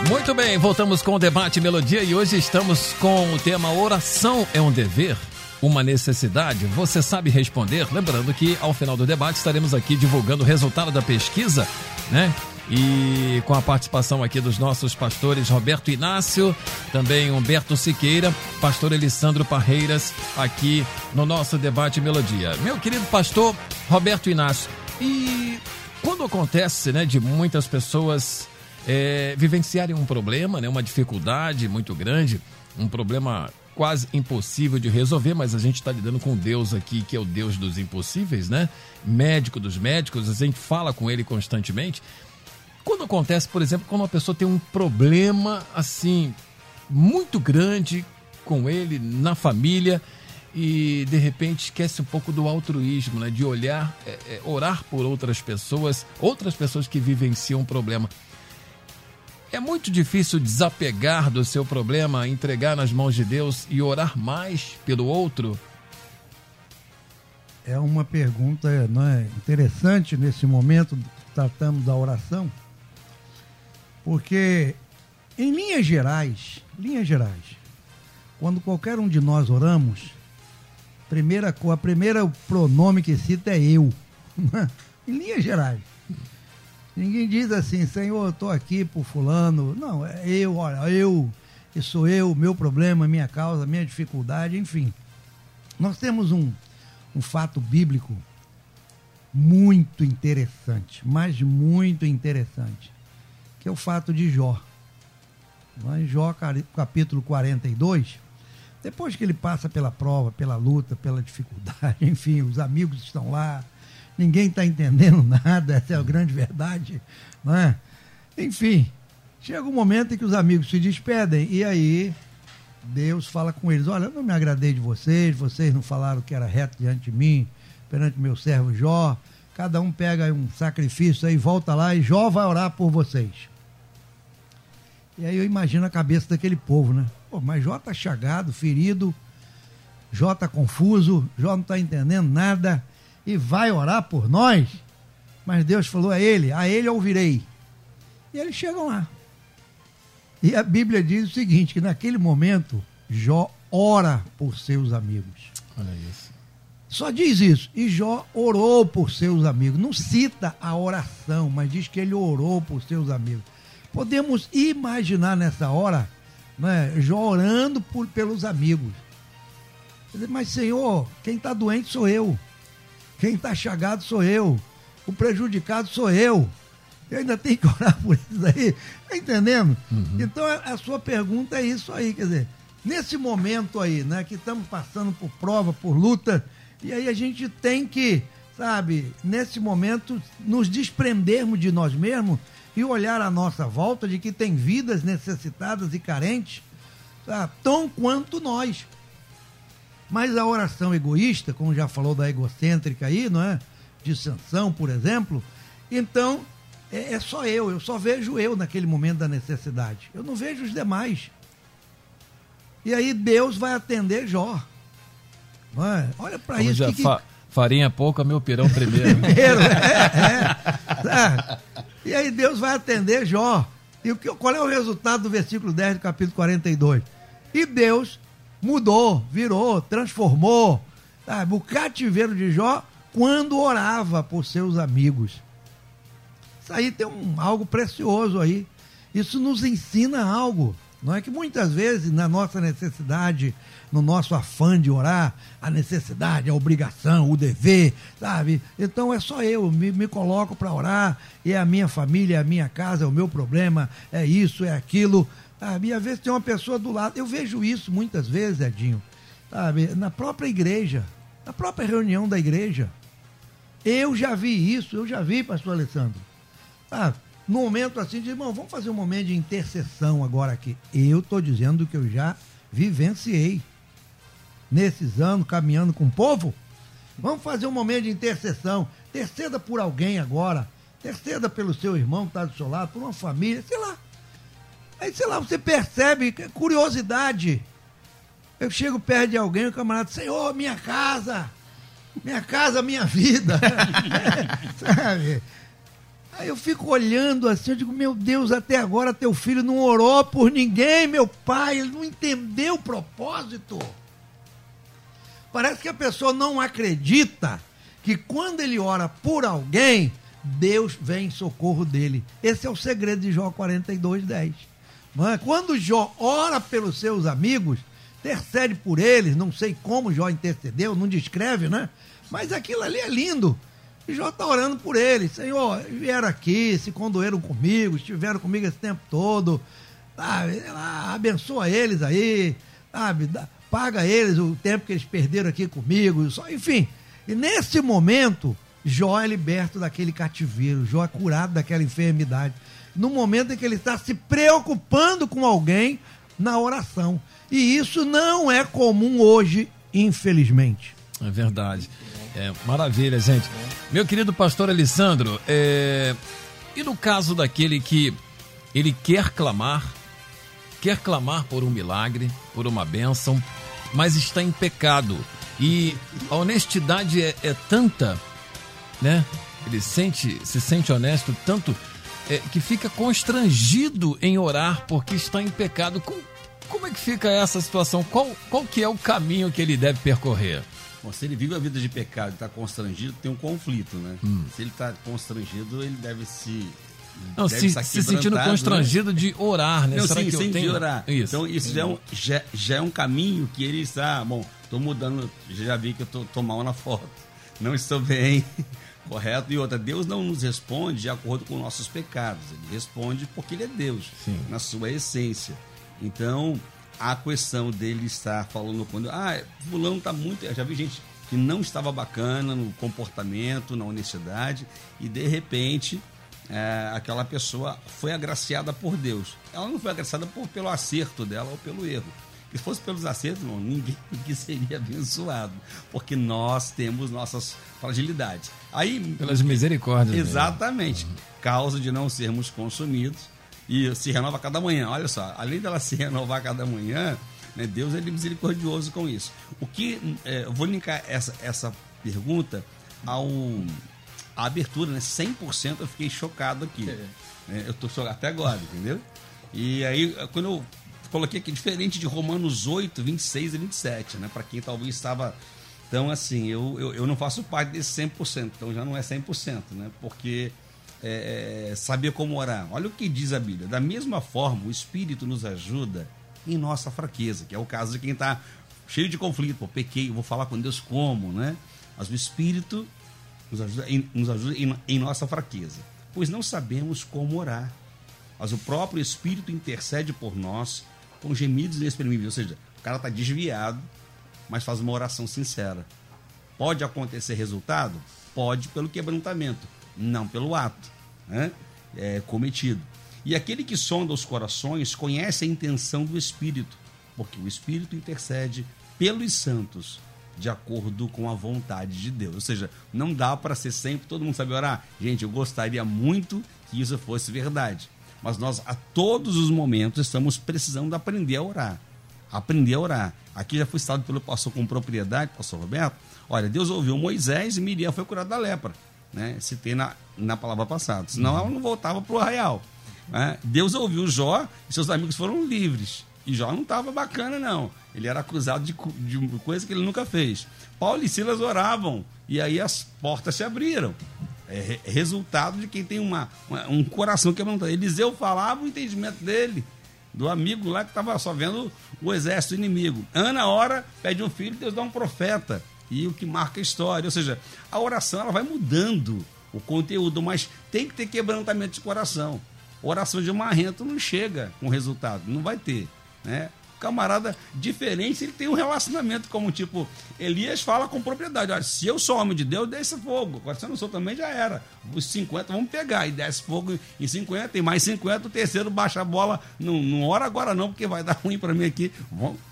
Muito bem, voltamos com o debate Melodia e hoje estamos com o tema Oração é um dever, uma necessidade? Você sabe responder? Lembrando que ao final do debate estaremos aqui divulgando o resultado da pesquisa, né? E com a participação aqui dos nossos pastores Roberto Inácio, também Humberto Siqueira, pastor Alessandro Parreiras, aqui no nosso debate Melodia. Meu querido pastor Roberto Inácio, e quando acontece, né, de muitas pessoas é, vivenciarem um problema, né, uma dificuldade muito grande, um problema quase impossível de resolver, mas a gente está lidando com Deus aqui, que é o Deus dos impossíveis, né? Médico dos médicos, a gente fala com ele constantemente. Quando acontece, por exemplo, quando uma pessoa tem um problema assim muito grande com ele na família e de repente esquece um pouco do altruísmo, né? De olhar, é, é, orar por outras pessoas, outras pessoas que vivenciam um problema. É muito difícil desapegar do seu problema, entregar nas mãos de Deus e orar mais pelo outro? É uma pergunta não é, interessante nesse momento tratamos da oração, porque em linhas gerais, linhas gerais, quando qualquer um de nós oramos, primeira, a primeira pronome que cita é eu. em linhas gerais. Ninguém diz assim, Senhor, estou aqui por fulano. Não, é eu, olha, eu, e sou eu, meu problema, minha causa, minha dificuldade, enfim. Nós temos um, um fato bíblico muito interessante, mas muito interessante, que é o fato de Jó. Em Jó, capítulo 42, depois que ele passa pela prova, pela luta, pela dificuldade, enfim, os amigos estão lá, ninguém está entendendo nada, essa é a grande verdade. Não é? Enfim, chega um momento em que os amigos se despedem e aí Deus fala com eles: Olha, eu não me agradei de vocês, vocês não falaram que era reto diante de mim, perante meu servo Jó. Cada um pega um sacrifício aí, volta lá e Jó vai orar por vocês. E aí eu imagino a cabeça daquele povo, né? Pô, mas Jó está chagado, ferido, Jó está confuso, Jó não está entendendo nada e vai orar por nós. Mas Deus falou a ele: A ele ouvirei. E eles chegam lá. E a Bíblia diz o seguinte: que naquele momento, Jó ora por seus amigos. Olha isso. Só diz isso. E Jó orou por seus amigos. Não cita a oração, mas diz que ele orou por seus amigos. Podemos imaginar nessa hora né, Jó orando por, pelos amigos. Mas, Senhor, quem está doente sou eu. Quem está chagado sou eu. O prejudicado sou eu. Eu ainda tenho que orar por isso aí. Está entendendo? Uhum. Então, a, a sua pergunta é isso aí. Quer dizer, nesse momento aí, né, que estamos passando por prova, por luta, e aí a gente tem que, sabe, nesse momento, nos desprendermos de nós mesmos e olhar à nossa volta de que tem vidas necessitadas e carentes, sabe, tão quanto nós. Mas a oração egoísta, como já falou da egocêntrica aí, não é? De sanção, por exemplo, então é, é só eu, eu só vejo eu naquele momento da necessidade. Eu não vejo os demais. E aí Deus vai atender Jó. É? Olha para isso. que, fa Farinha pouca, meu pirão primeiro. primeiro, é, é, é. E aí Deus vai atender Jó. E qual é o resultado do versículo 10 do capítulo 42? E Deus mudou, virou, transformou sabe, o cativeiro de Jó quando orava por seus amigos. Isso aí tem um, algo precioso aí. Isso nos ensina algo. Não é que muitas vezes, na nossa necessidade, no nosso afã de orar, a necessidade, a obrigação, o dever, sabe? Então é só eu, me, me coloco para orar, e é a minha família, é a minha casa, é o meu problema, é isso, é aquilo. Sabe? E às vezes tem uma pessoa do lado. Eu vejo isso muitas vezes, Edinho, sabe? Na própria igreja, na própria reunião da igreja. Eu já vi isso, eu já vi, pastor Alessandro. Sabe? no momento assim de, irmão, vamos fazer um momento de intercessão agora aqui. Eu estou dizendo que eu já vivenciei nesses anos caminhando com o povo. Vamos fazer um momento de intercessão. Terceira por alguém agora. Terceira pelo seu irmão que está do seu lado, por uma família, sei lá. Aí, sei lá, você percebe curiosidade. Eu chego perto de alguém, o camarada, Senhor, minha casa, minha casa, minha vida. Sabe? Aí eu fico olhando assim, eu digo, meu Deus, até agora teu filho não orou por ninguém, meu pai, ele não entendeu o propósito. Parece que a pessoa não acredita que quando ele ora por alguém, Deus vem em socorro dele. Esse é o segredo de Jó 42, 10. Quando Jó ora pelos seus amigos, intercede por eles, não sei como Jó intercedeu, não descreve, né? Mas aquilo ali é lindo. E Jó está orando por eles. Senhor, vieram aqui, se condoeram comigo, estiveram comigo esse tempo todo. Sabe? Abençoa eles aí, sabe? Paga eles o tempo que eles perderam aqui comigo. Só, enfim. E nesse momento, Jó é liberto daquele cativeiro. Jó é curado daquela enfermidade. No momento em que ele está se preocupando com alguém na oração. E isso não é comum hoje, infelizmente. É verdade. É, maravilha, gente. Meu querido pastor Alessandro, é... e no caso daquele que ele quer clamar, quer clamar por um milagre, por uma bênção, mas está em pecado. E a honestidade é, é tanta, né? Ele sente, se sente honesto tanto é, que fica constrangido em orar porque está em pecado. Como, como é que fica essa situação? Qual, qual que é o caminho que ele deve percorrer? Bom, se ele vive a vida de pecado e está constrangido, tem um conflito, né? Hum. Se ele está constrangido, ele deve se. Não, se, se sentindo né? constrangido né? de orar, né? Não, Será sim, que sim, de orar. Isso. Então, isso já é, um, já, já, é um caminho que ele está. Bom, estou mudando, já vi que eu estou mal na foto. Não estou bem. Correto? E outra, Deus não nos responde de acordo com nossos pecados. Ele responde porque Ele é Deus, sim. na sua essência. Então, a questão dele estar falando quando. Ah, fulano está muito. Eu já vi gente que não estava bacana no comportamento, na honestidade, e de repente é, aquela pessoa foi agraciada por Deus. Ela não foi agraciada por, pelo acerto dela ou pelo erro. Se fosse pelos acertos, não, ninguém que seria abençoado, porque nós temos nossas fragilidades. Aí, pelas misericórdias. Exatamente. Causa de não sermos consumidos e se renova cada manhã. Olha só, além dela se renovar cada manhã, né, Deus é misericordioso com isso. O que é, eu vou linkar essa, essa pergunta ao a abertura, né? 100% eu fiquei chocado aqui. É. É, eu tô chocado até agora, entendeu? E aí, quando eu coloquei aqui, diferente de Romanos 8, 26 e 27, né? Para quem talvez estava Então, assim, eu, eu, eu, não faço parte desse 100%, então já não é 100%, né? Porque é, é, saber como orar. Olha o que diz a Bíblia. Da mesma forma, o Espírito nos ajuda em nossa fraqueza, que é o caso de quem está cheio de conflito. Pô, pequei, vou falar com Deus como, né? Mas o Espírito nos ajuda, em, nos ajuda em, em nossa fraqueza. Pois não sabemos como orar. Mas o próprio Espírito intercede por nós com gemidos inexprimíveis. Ou seja, o cara está desviado, mas faz uma oração sincera. Pode acontecer resultado? Pode pelo quebrantamento, não pelo ato né? é, cometido. E aquele que sonda os corações conhece a intenção do Espírito, porque o Espírito intercede pelos santos de acordo com a vontade de Deus. Ou seja, não dá para ser sempre todo mundo sabe orar. Gente, eu gostaria muito que isso fosse verdade. Mas nós, a todos os momentos, estamos precisando aprender a orar aprender a orar. Aqui já foi citado pelo pastor com propriedade, pastor Roberto. Olha, Deus ouviu Moisés e Miriam foi curada da lepra. Né? Citei na, na palavra passada. Senão ela não voltava para o arraial. Né? Deus ouviu Jó e seus amigos foram livres. E Jó não estava bacana, não. Ele era acusado de, de coisa que ele nunca fez. Paulo e Silas oravam e aí as portas se abriram. É resultado de quem tem uma, uma um coração quebrantado. Eliseu falava o entendimento dele do amigo lá que estava só vendo o exército inimigo. Ana ora, pede um filho, Deus dá um profeta. E o que marca a história. Ou seja, a oração ela vai mudando o conteúdo, mas tem que ter quebrantamento de coração. Oração de marrento não chega com resultado, não vai ter. Né? camarada diferente, ele tem um relacionamento como tipo, Elias fala com propriedade, olha, se eu sou homem de Deus, desce fogo, agora se eu não sou também já era, os 50 vamos pegar, e desce fogo em 50, e mais 50, o terceiro baixa a bola, não, não ora agora não, porque vai dar ruim para mim aqui,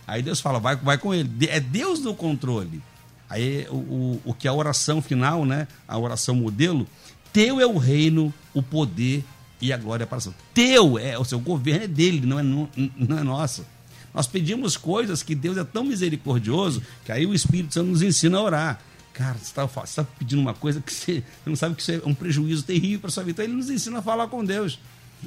aí Deus fala, vai, vai com ele, é Deus no controle, aí o, o, o que é a oração final, né, a oração modelo, teu é o reino, o poder e a glória para sempre. Teu é o seu governo é dele, não é, não, não é nosso. Nós pedimos coisas que Deus é tão misericordioso que aí o Espírito Santo nos ensina a orar. Cara, você está tá pedindo uma coisa que você, não sabe que isso é um prejuízo terrível para sua vida. Então ele nos ensina a falar com Deus.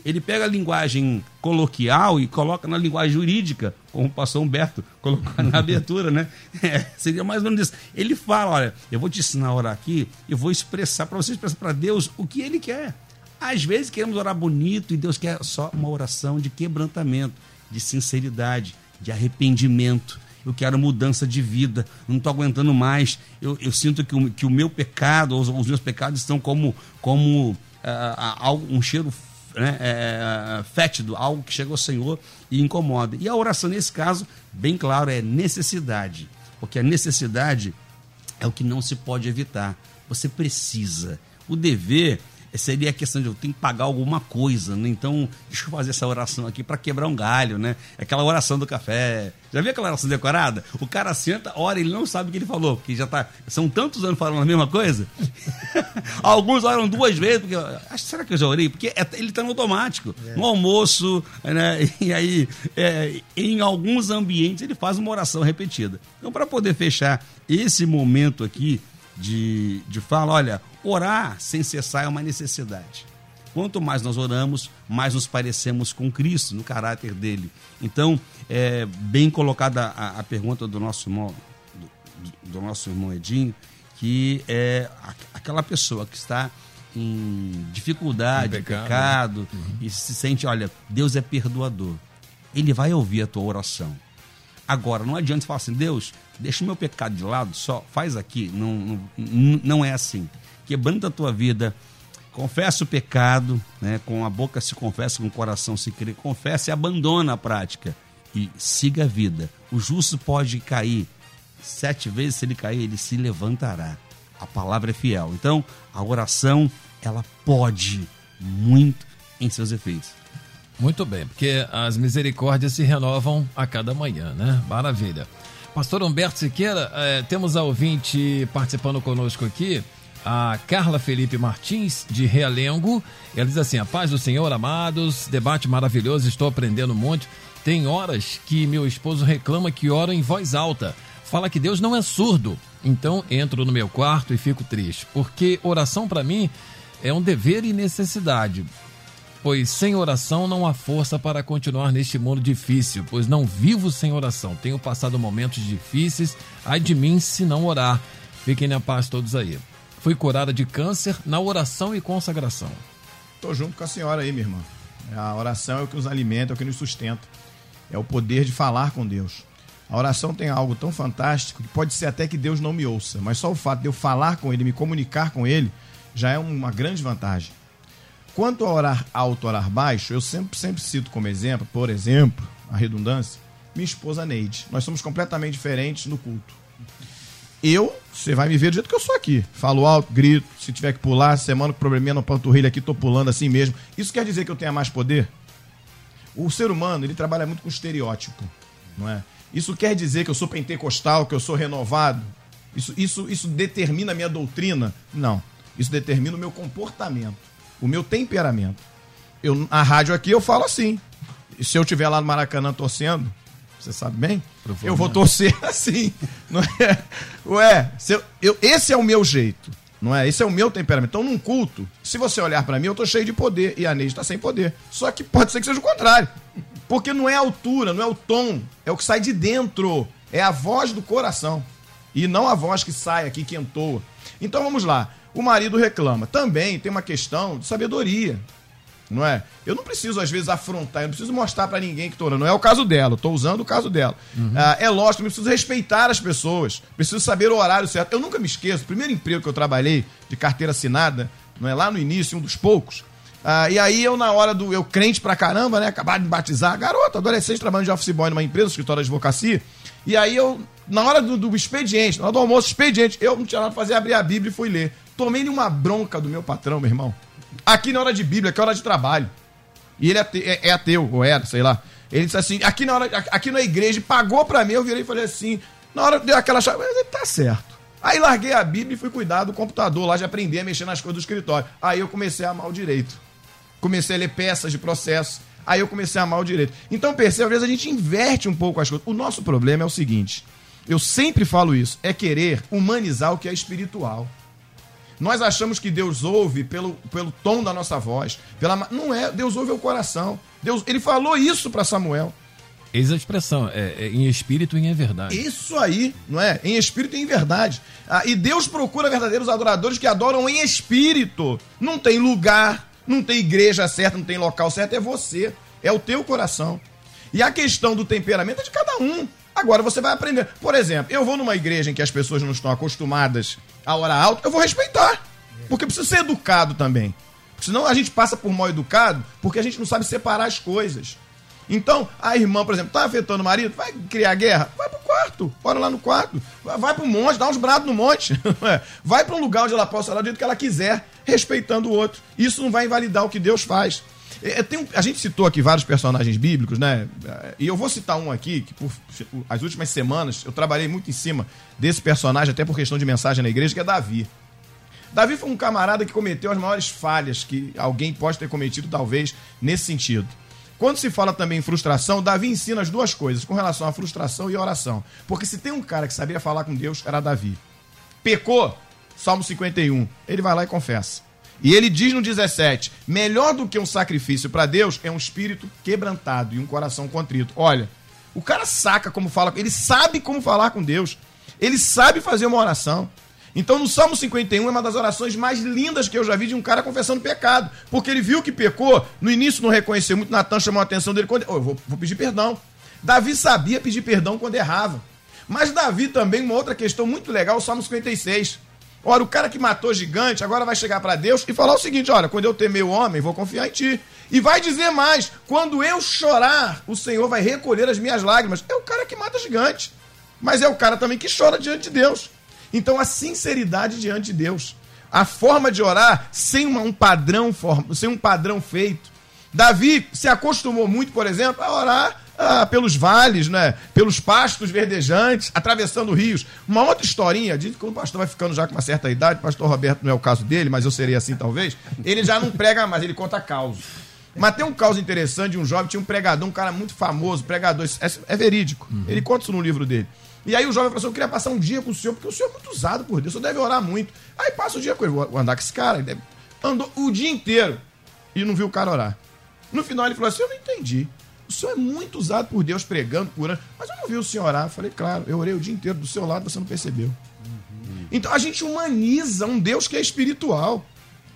Ele pega a linguagem coloquial e coloca na linguagem jurídica, como o pastor Humberto colocou na abertura, né? É, seria mais ou menos isso. Ele fala: olha, eu vou te ensinar a orar aqui, eu vou expressar para você expressar para Deus o que ele quer. Às vezes queremos orar bonito e Deus quer só uma oração de quebrantamento de sinceridade, de arrependimento. Eu quero mudança de vida, não estou aguentando mais. Eu, eu sinto que o, que o meu pecado, os, os meus pecados estão como, como uh, um cheiro né, é, fétido, algo que chega ao Senhor e incomoda. E a oração, nesse caso, bem claro, é necessidade. Porque a necessidade é o que não se pode evitar. Você precisa. O dever seria a questão de eu tenho que pagar alguma coisa, né? Então, deixa eu fazer essa oração aqui para quebrar um galho, né? Aquela oração do café. Já viu aquela oração decorada? O cara senta, ora, ele não sabe o que ele falou, porque já tá. São tantos anos falando a mesma coisa. Alguns oram duas vezes, porque. Acho, será que eu já orei? Porque é, ele está no automático. É. No almoço, né? E aí, é, em alguns ambientes, ele faz uma oração repetida. Então, para poder fechar esse momento aqui de, de fala, olha, Orar sem cessar é uma necessidade. Quanto mais nós oramos, mais nos parecemos com Cristo, no caráter dele. Então, é bem colocada a, a pergunta do nosso irmão, do, do, nosso irmão Edinho, que é aquela pessoa que está em dificuldade, em pecado, pecado uhum. e se sente, olha, Deus é perdoador. Ele vai ouvir a tua oração. Agora, não adianta falar assim, Deus, deixa o meu pecado de lado, só faz aqui. Não, não, não é assim quebrando a tua vida. Confessa o pecado, né? com a boca se confessa, com o coração se crê. Confessa e abandona a prática. E siga a vida. O justo pode cair. Sete vezes, se ele cair, ele se levantará. A palavra é fiel. Então, a oração, ela pode muito em seus efeitos. Muito bem, porque as misericórdias se renovam a cada manhã, né? Maravilha. Pastor Humberto Siqueira, eh, temos a ouvinte participando conosco aqui a Carla Felipe Martins, de Realengo. Ela diz assim: A paz do Senhor, amados, debate maravilhoso, estou aprendendo muito. Tem horas que meu esposo reclama que ora em voz alta. Fala que Deus não é surdo. Então entro no meu quarto e fico triste, porque oração para mim é um dever e necessidade. pois sem oração não há força para continuar neste mundo difícil, pois não vivo sem oração. Tenho passado momentos difíceis, ai de mim se não orar. Fiquem na paz todos aí. Fui curada de câncer na oração e consagração. Tô junto com a senhora aí, minha irmã. A oração é o que nos alimenta, é o que nos sustenta. É o poder de falar com Deus. A oração tem algo tão fantástico que pode ser até que Deus não me ouça, mas só o fato de eu falar com Ele, me comunicar com Ele, já é uma grande vantagem. Quanto a orar alto, orar baixo, eu sempre, sempre cito como exemplo, por exemplo, a redundância, minha esposa Neide. Nós somos completamente diferentes no culto. Eu, você vai me ver do jeito que eu sou aqui. Falo alto, grito, se tiver que pular, semana com probleminha no panturrilha aqui, tô pulando assim mesmo. Isso quer dizer que eu tenha mais poder? O ser humano, ele trabalha muito com estereótipo, não é? Isso quer dizer que eu sou pentecostal, que eu sou renovado? Isso, isso, isso determina a minha doutrina? Não. Isso determina o meu comportamento, o meu temperamento. Eu, a rádio aqui eu falo assim. Se eu estiver lá no Maracanã torcendo, você sabe bem, eu vou torcer assim. Não é? Ué, eu, eu, esse é o meu jeito. Não é? Esse é o meu temperamento. Então, num culto, se você olhar para mim, eu tô cheio de poder e a Neide tá sem poder. Só que pode ser que seja o contrário. Porque não é a altura, não é o tom, é o que sai de dentro. É a voz do coração. E não a voz que sai aqui, que entoa. Então vamos lá. O marido reclama. Também tem uma questão de sabedoria. Não é? Eu não preciso, às vezes, afrontar, eu não preciso mostrar para ninguém que tô orando. Não é o caso dela, eu tô usando o caso dela. Uhum. Ah, é lógico, eu preciso respeitar as pessoas, preciso saber o horário certo. Eu nunca me esqueço, o primeiro emprego que eu trabalhei de carteira assinada, não é? Lá no início, um dos poucos. Ah, e aí eu, na hora do. Eu crente pra caramba, né? Acabar de me batizar, garoto, adolescente, trabalhando de office boy numa empresa, escritório de advocacia. E aí eu, na hora do, do expediente, na hora do almoço, expediente, eu não tinha nada pra fazer, abri a Bíblia e fui ler. Tomei uma bronca do meu patrão, meu irmão. Aqui na hora de Bíblia, que é hora de trabalho. E ele é, é, é ateu, ou era, sei lá. Ele disse assim, aqui na, hora, aqui na igreja, pagou pra mim, eu virei e falei assim, na hora deu aquela chave, ele tá certo. Aí larguei a Bíblia e fui cuidar do computador lá, de aprender a mexer nas coisas do escritório. Aí eu comecei a amar o direito. Comecei a ler peças de processo. Aí eu comecei a amar o direito. Então, percebe, às vezes a gente inverte um pouco as coisas. O nosso problema é o seguinte: eu sempre falo isso, é querer humanizar o que é espiritual. Nós achamos que Deus ouve pelo, pelo tom da nossa voz. Pela, não é, Deus ouve o coração. Deus, ele falou isso para Samuel. Eis a expressão, é, é, em espírito e em verdade. Isso aí, não é? Em espírito e em verdade. Ah, e Deus procura verdadeiros adoradores que adoram em espírito. Não tem lugar, não tem igreja certa, não tem local certo, é você. É o teu coração. E a questão do temperamento é de cada um. Agora você vai aprender. Por exemplo, eu vou numa igreja em que as pessoas não estão acostumadas a hora alta, eu vou respeitar. Porque precisa ser educado também. Senão a gente passa por mal educado porque a gente não sabe separar as coisas. Então, a irmã, por exemplo, tá afetando o marido, vai criar guerra? Vai pro quarto, bora lá no quarto. Vai pro monte, dá uns brados no monte. vai para um lugar onde ela possa orar do jeito que ela quiser, respeitando o outro. Isso não vai invalidar o que Deus faz. É, tem, a gente citou aqui vários personagens bíblicos, né? E eu vou citar um aqui, que por as últimas semanas eu trabalhei muito em cima desse personagem, até por questão de mensagem na igreja, que é Davi. Davi foi um camarada que cometeu as maiores falhas que alguém pode ter cometido, talvez, nesse sentido. Quando se fala também em frustração, Davi ensina as duas coisas com relação à frustração e oração. Porque se tem um cara que sabia falar com Deus, era Davi. Pecou, Salmo 51, ele vai lá e confessa. E ele diz no 17: melhor do que um sacrifício para Deus é um espírito quebrantado e um coração contrito. Olha, o cara saca como fala, ele sabe como falar com Deus, ele sabe fazer uma oração. Então, no Salmo 51 é uma das orações mais lindas que eu já vi de um cara confessando pecado. Porque ele viu que pecou, no início não reconheceu muito, Natan chamou a atenção dele quando. Oh, eu vou, vou pedir perdão. Davi sabia pedir perdão quando errava. Mas Davi também, uma outra questão muito legal, o Salmo 56. Ora, o cara que matou gigante agora vai chegar para Deus e falar o seguinte: olha, quando eu temer o homem, vou confiar em ti. E vai dizer mais: quando eu chorar, o Senhor vai recolher as minhas lágrimas. É o cara que mata gigante. Mas é o cara também que chora diante de Deus. Então, a sinceridade diante de Deus. A forma de orar sem um padrão, sem um padrão feito. Davi se acostumou muito, por exemplo, a orar ah, pelos vales, né? pelos pastos verdejantes, atravessando rios. Uma outra historinha, diz que quando o pastor vai ficando já com uma certa idade, o pastor Roberto não é o caso dele, mas eu seria assim talvez, ele já não prega mais, ele conta caos. Mas tem um caos interessante de um jovem, tinha um pregador, um cara muito famoso, pregador, é, é verídico. Uhum. Ele conta isso no livro dele. E aí o jovem falou assim: Eu queria passar um dia com o senhor, porque o senhor é muito usado por Deus, o senhor deve orar muito. Aí passa o dia com ele, vou andar com esse cara. Andou o dia inteiro e não viu o cara orar. No final ele falou assim: Eu não entendi. O senhor é muito usado por Deus pregando, curando, mas eu não vi o senhor orar. Eu falei, claro, eu orei o dia inteiro do seu lado, você não percebeu. Uhum. Então a gente humaniza um Deus que é espiritual.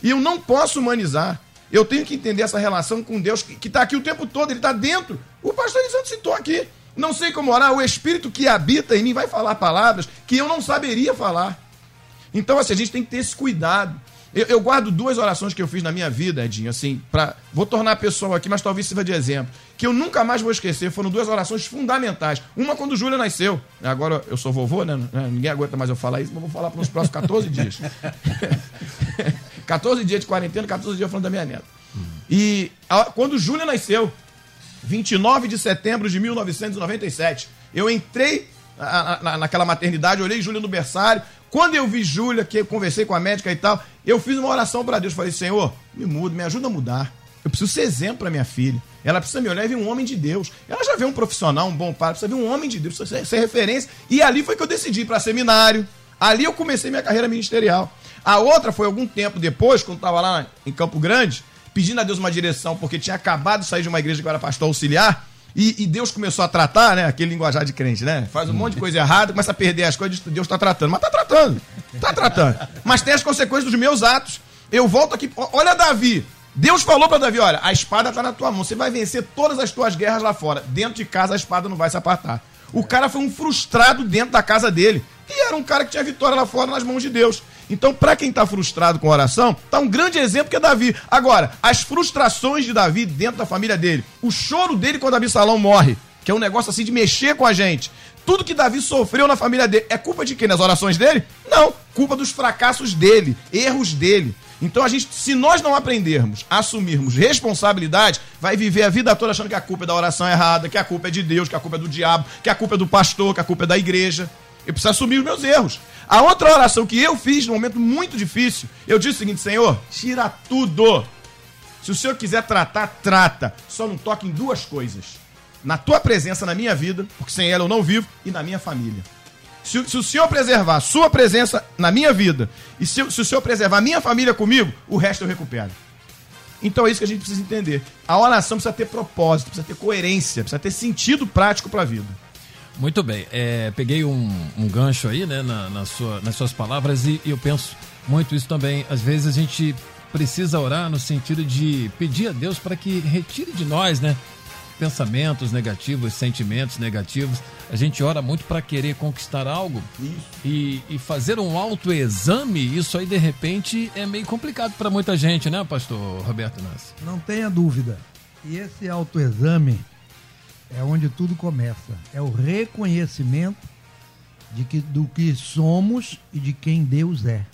E eu não posso humanizar. Eu tenho que entender essa relação com Deus que está aqui o tempo todo, ele está dentro. O pastor Elisandro citou aqui. Não sei como orar, o Espírito que habita em mim vai falar palavras que eu não saberia falar. Então, assim, a gente tem que ter esse cuidado. Eu, eu, guardo duas orações que eu fiz na minha vida, Edinho, assim, para vou tornar a pessoa aqui, mas talvez sirva de exemplo, que eu nunca mais vou esquecer. Foram duas orações fundamentais. Uma quando Júlia nasceu. Agora eu sou vovô, né? Ninguém aguenta mais eu falar isso, mas vou falar pelos próximos 14 dias. 14 dias de quarentena, 14 dias falando da minha neta. E a, quando Júlia nasceu, 29 de setembro de 1997, eu entrei na, na, naquela maternidade, olhei Júlia no berçário, quando eu vi Júlia, que eu conversei com a médica e tal, eu fiz uma oração para Deus. Falei, Senhor, me muda, me ajuda a mudar. Eu preciso ser exemplo para minha filha. Ela precisa me olhar e ver um homem de Deus. Ela já vê um profissional, um bom pai, precisa ver um homem de Deus, precisa ser, ser referência. E ali foi que eu decidi para seminário. Ali eu comecei minha carreira ministerial. A outra foi algum tempo depois, quando estava lá em Campo Grande, pedindo a Deus uma direção, porque tinha acabado de sair de uma igreja que eu era pastor auxiliar. E, e, Deus começou a tratar, né? Aquele linguajar de crente, né? Faz um monte de coisa errada, começa a perder as coisas, Deus está tratando. Mas está tratando. Está tratando. Mas tem as consequências dos meus atos. Eu volto aqui. Olha, Davi. Deus falou para Davi: olha, a espada está na tua mão. Você vai vencer todas as tuas guerras lá fora. Dentro de casa a espada não vai se apartar. O cara foi um frustrado dentro da casa dele. E era um cara que tinha vitória lá fora nas mãos de Deus. Então, para quem está frustrado com oração, tá um grande exemplo que é Davi. Agora, as frustrações de Davi dentro da família dele, o choro dele quando Absalão morre, que é um negócio assim de mexer com a gente. Tudo que Davi sofreu na família dele é culpa de quem? Nas orações dele? Não, culpa dos fracassos dele, erros dele. Então a gente, se nós não aprendermos assumirmos responsabilidade, vai viver a vida toda achando que a culpa é da oração errada, que a culpa é de Deus, que a culpa é do diabo, que a culpa é do pastor, que a culpa é da igreja. Eu preciso assumir os meus erros. A outra oração que eu fiz num momento muito difícil, eu disse o seguinte: Senhor, tira tudo. Se o Senhor quiser tratar, trata. Só não toque em duas coisas: na tua presença na minha vida, porque sem ela eu não vivo, e na minha família. Se, se o Senhor preservar a sua presença na minha vida, e se, se o Senhor preservar a minha família comigo, o resto eu recupero. Então é isso que a gente precisa entender. A oração precisa ter propósito, precisa ter coerência, precisa ter sentido prático para a vida. Muito bem. É, peguei um, um, gancho aí, né, na, na sua, nas suas palavras e, e eu penso muito isso também. Às vezes a gente precisa orar no sentido de pedir a Deus para que retire de nós, né, pensamentos negativos, sentimentos negativos. A gente ora muito para querer conquistar algo e, e, fazer um autoexame. Isso aí de repente é meio complicado para muita gente, né, Pastor Roberto Nassi? Não tenha dúvida. E esse autoexame é onde tudo começa. É o reconhecimento de que, do que somos e de quem Deus é.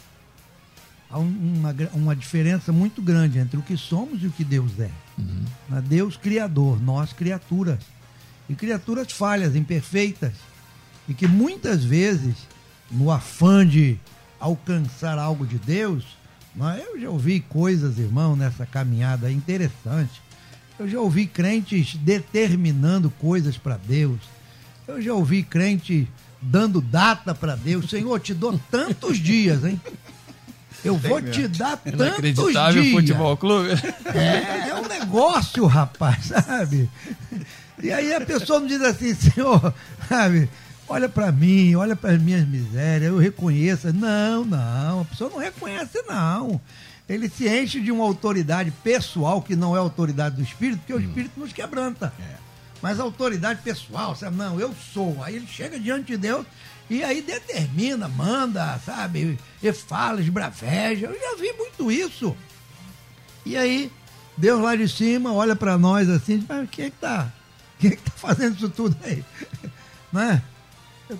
Há uma, uma diferença muito grande entre o que somos e o que Deus é. Uhum. Deus criador, nós criaturas. E criaturas falhas, imperfeitas. E que muitas vezes, no afã de alcançar algo de Deus, eu já ouvi coisas, irmão, nessa caminhada interessante eu já ouvi crentes determinando coisas para Deus. Eu já ouvi crente dando data para Deus. Senhor, te dou tantos dias, hein? Eu vou te dar tantos dias. futebol clube. É, é um negócio, rapaz, sabe? E aí a pessoa me diz assim, Senhor, sabe? Olha para mim, olha para as minhas misérias, eu reconheço. Não, não, a pessoa não reconhece, não ele se enche de uma autoridade pessoal que não é autoridade do Espírito, porque o hum. Espírito nos quebranta. É. Mas a autoridade pessoal, sabe? Não, eu sou. Aí ele chega diante de Deus e aí determina, manda, sabe? E fala, esbraveja. Eu já vi muito isso. E aí, Deus lá de cima olha para nós assim, mas quem é que tá? Quem é que tá fazendo isso tudo aí? Não é?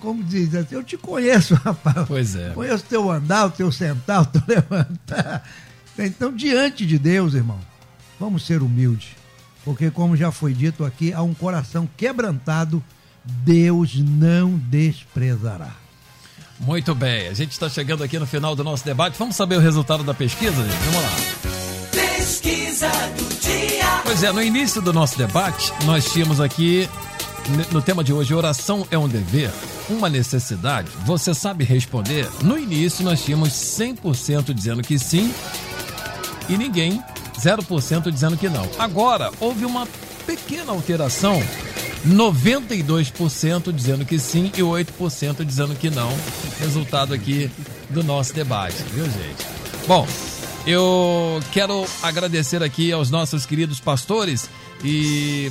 como diz assim, eu te conheço, rapaz. Pois é. Conheço teu andar, o teu sentar, o teu levantar. Então, diante de Deus, irmão, vamos ser humildes. Porque, como já foi dito aqui, há um coração quebrantado, Deus não desprezará. Muito bem, a gente está chegando aqui no final do nosso debate. Vamos saber o resultado da pesquisa, gente? Vamos lá. Pesquisa do dia. Pois é, no início do nosso debate, nós tínhamos aqui, no tema de hoje, oração é um dever, uma necessidade. Você sabe responder? No início, nós tínhamos 100% dizendo que sim e ninguém 0% dizendo que não. Agora, houve uma pequena alteração. 92% dizendo que sim e 8% dizendo que não. Resultado aqui do nosso debate, viu, gente? Bom, eu quero agradecer aqui aos nossos queridos pastores e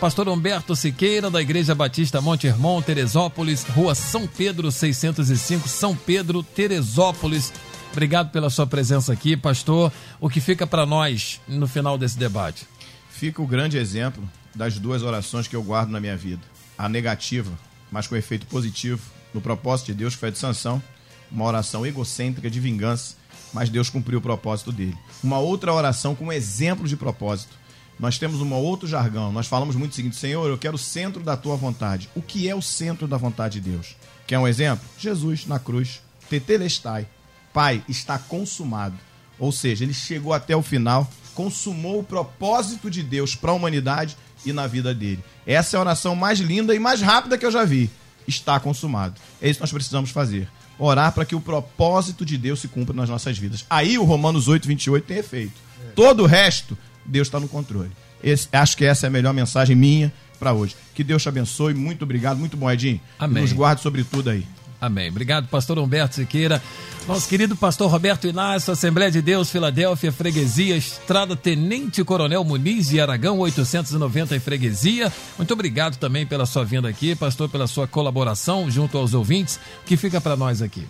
Pastor Humberto Siqueira, da Igreja Batista Monte Hermon, Teresópolis, Rua São Pedro 605, São Pedro, Teresópolis. Obrigado pela sua presença aqui, pastor. O que fica para nós no final desse debate? Fica o grande exemplo das duas orações que eu guardo na minha vida. A negativa, mas com efeito positivo, no propósito de Deus, que foi a de sanção. Uma oração egocêntrica de vingança, mas Deus cumpriu o propósito dele. Uma outra oração com exemplo de propósito nós temos um outro jargão. Nós falamos muito o seguinte: Senhor, eu quero o centro da tua vontade. O que é o centro da vontade de Deus? Quer um exemplo? Jesus na cruz. Tetelestai. Pai, está consumado. Ou seja, ele chegou até o final, consumou o propósito de Deus para a humanidade e na vida dele. Essa é a oração mais linda e mais rápida que eu já vi. Está consumado. É isso que nós precisamos fazer. Orar para que o propósito de Deus se cumpra nas nossas vidas. Aí o Romanos 8, 28 tem efeito. Todo o resto Deus está no controle. Esse, acho que essa é a melhor mensagem minha para hoje. Que Deus te abençoe. Muito obrigado. Muito bom, Edinho. Amém. Nos guarde sobre tudo aí. Amém. Obrigado, pastor Humberto Siqueira. Nosso querido pastor Roberto Inácio, Assembleia de Deus, Filadélfia, Freguesia, Estrada Tenente Coronel Muniz de Aragão, 890 em Freguesia. Muito obrigado também pela sua vinda aqui, pastor, pela sua colaboração junto aos ouvintes. O que fica para nós aqui?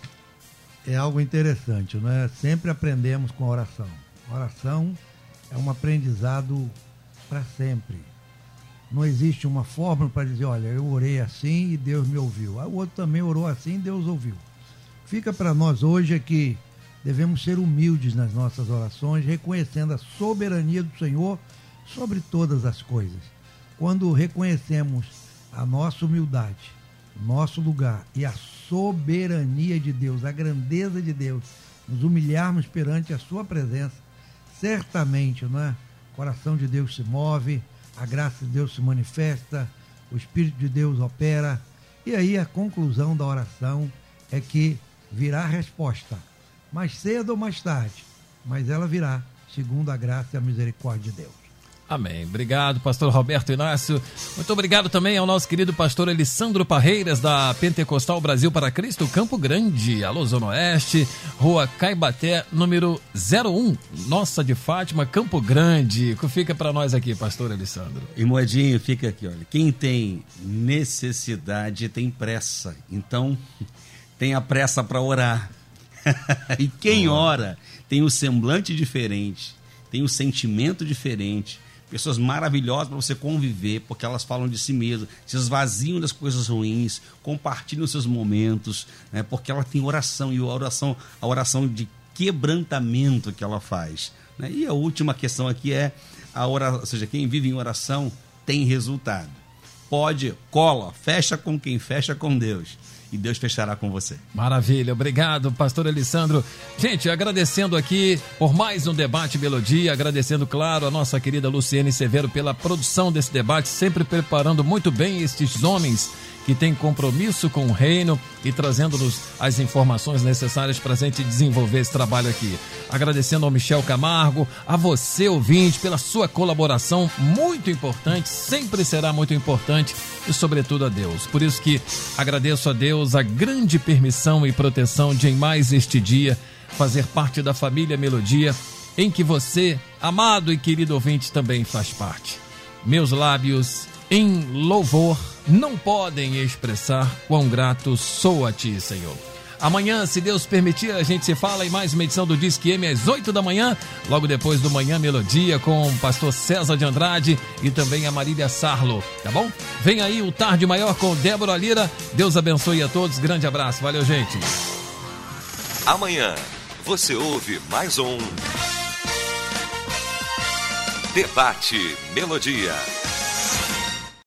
É algo interessante, né? Sempre aprendemos com oração. oração é um aprendizado para sempre. Não existe uma fórmula para dizer, olha, eu orei assim e Deus me ouviu. O outro também orou assim e Deus ouviu. Fica para nós hoje é que devemos ser humildes nas nossas orações, reconhecendo a soberania do Senhor sobre todas as coisas. Quando reconhecemos a nossa humildade, nosso lugar e a soberania de Deus, a grandeza de Deus, nos humilharmos perante a Sua presença, certamente, não é? O coração de Deus se move, a graça de Deus se manifesta, o Espírito de Deus opera. E aí a conclusão da oração é que virá a resposta, mais cedo ou mais tarde, mas ela virá, segundo a graça e a misericórdia de Deus. Amém. Obrigado, pastor Roberto Inácio. Muito obrigado também ao nosso querido pastor Alessandro Parreiras, da Pentecostal Brasil para Cristo, Campo Grande, Alô Zona Oeste, Rua Caibaté, número 01, Nossa de Fátima, Campo Grande. O que fica para nós aqui, pastor Alessandro? E Moedinho, fica aqui, olha. Quem tem necessidade tem pressa. Então, tenha pressa para orar. e quem ora tem o um semblante diferente, tem o um sentimento diferente pessoas maravilhosas para você conviver, porque elas falam de si mesmas, se esvaziam das coisas ruins, compartilham seus momentos, né, porque ela tem oração e a oração, a oração de quebrantamento que ela faz. Né? E a última questão aqui é a oração, ou seja, quem vive em oração tem resultado. Pode, cola, fecha com quem fecha com Deus e Deus fechará com você. Maravilha, obrigado, pastor Alessandro. Gente, agradecendo aqui por mais um debate Melodia, agradecendo, claro, a nossa querida Luciene Severo pela produção desse debate, sempre preparando muito bem estes homens que tem compromisso com o reino e trazendo-nos as informações necessárias para a gente desenvolver esse trabalho aqui. Agradecendo ao Michel Camargo, a você, ouvinte, pela sua colaboração muito importante, sempre será muito importante e, sobretudo, a Deus. Por isso que agradeço a Deus a grande permissão e proteção de, em mais este dia, fazer parte da família Melodia, em que você, amado e querido ouvinte, também faz parte. Meus lábios em louvor não podem expressar quão grato sou a ti, Senhor. Amanhã, se Deus permitir, a gente se fala em mais uma edição do Disque M às 8 da manhã, logo depois do Manhã Melodia com o pastor César de Andrade e também a Marília Sarlo, tá bom? Vem aí o Tarde Maior com Débora Lira. Deus abençoe a todos. Grande abraço. Valeu, gente. Amanhã você ouve mais um Debate Melodia.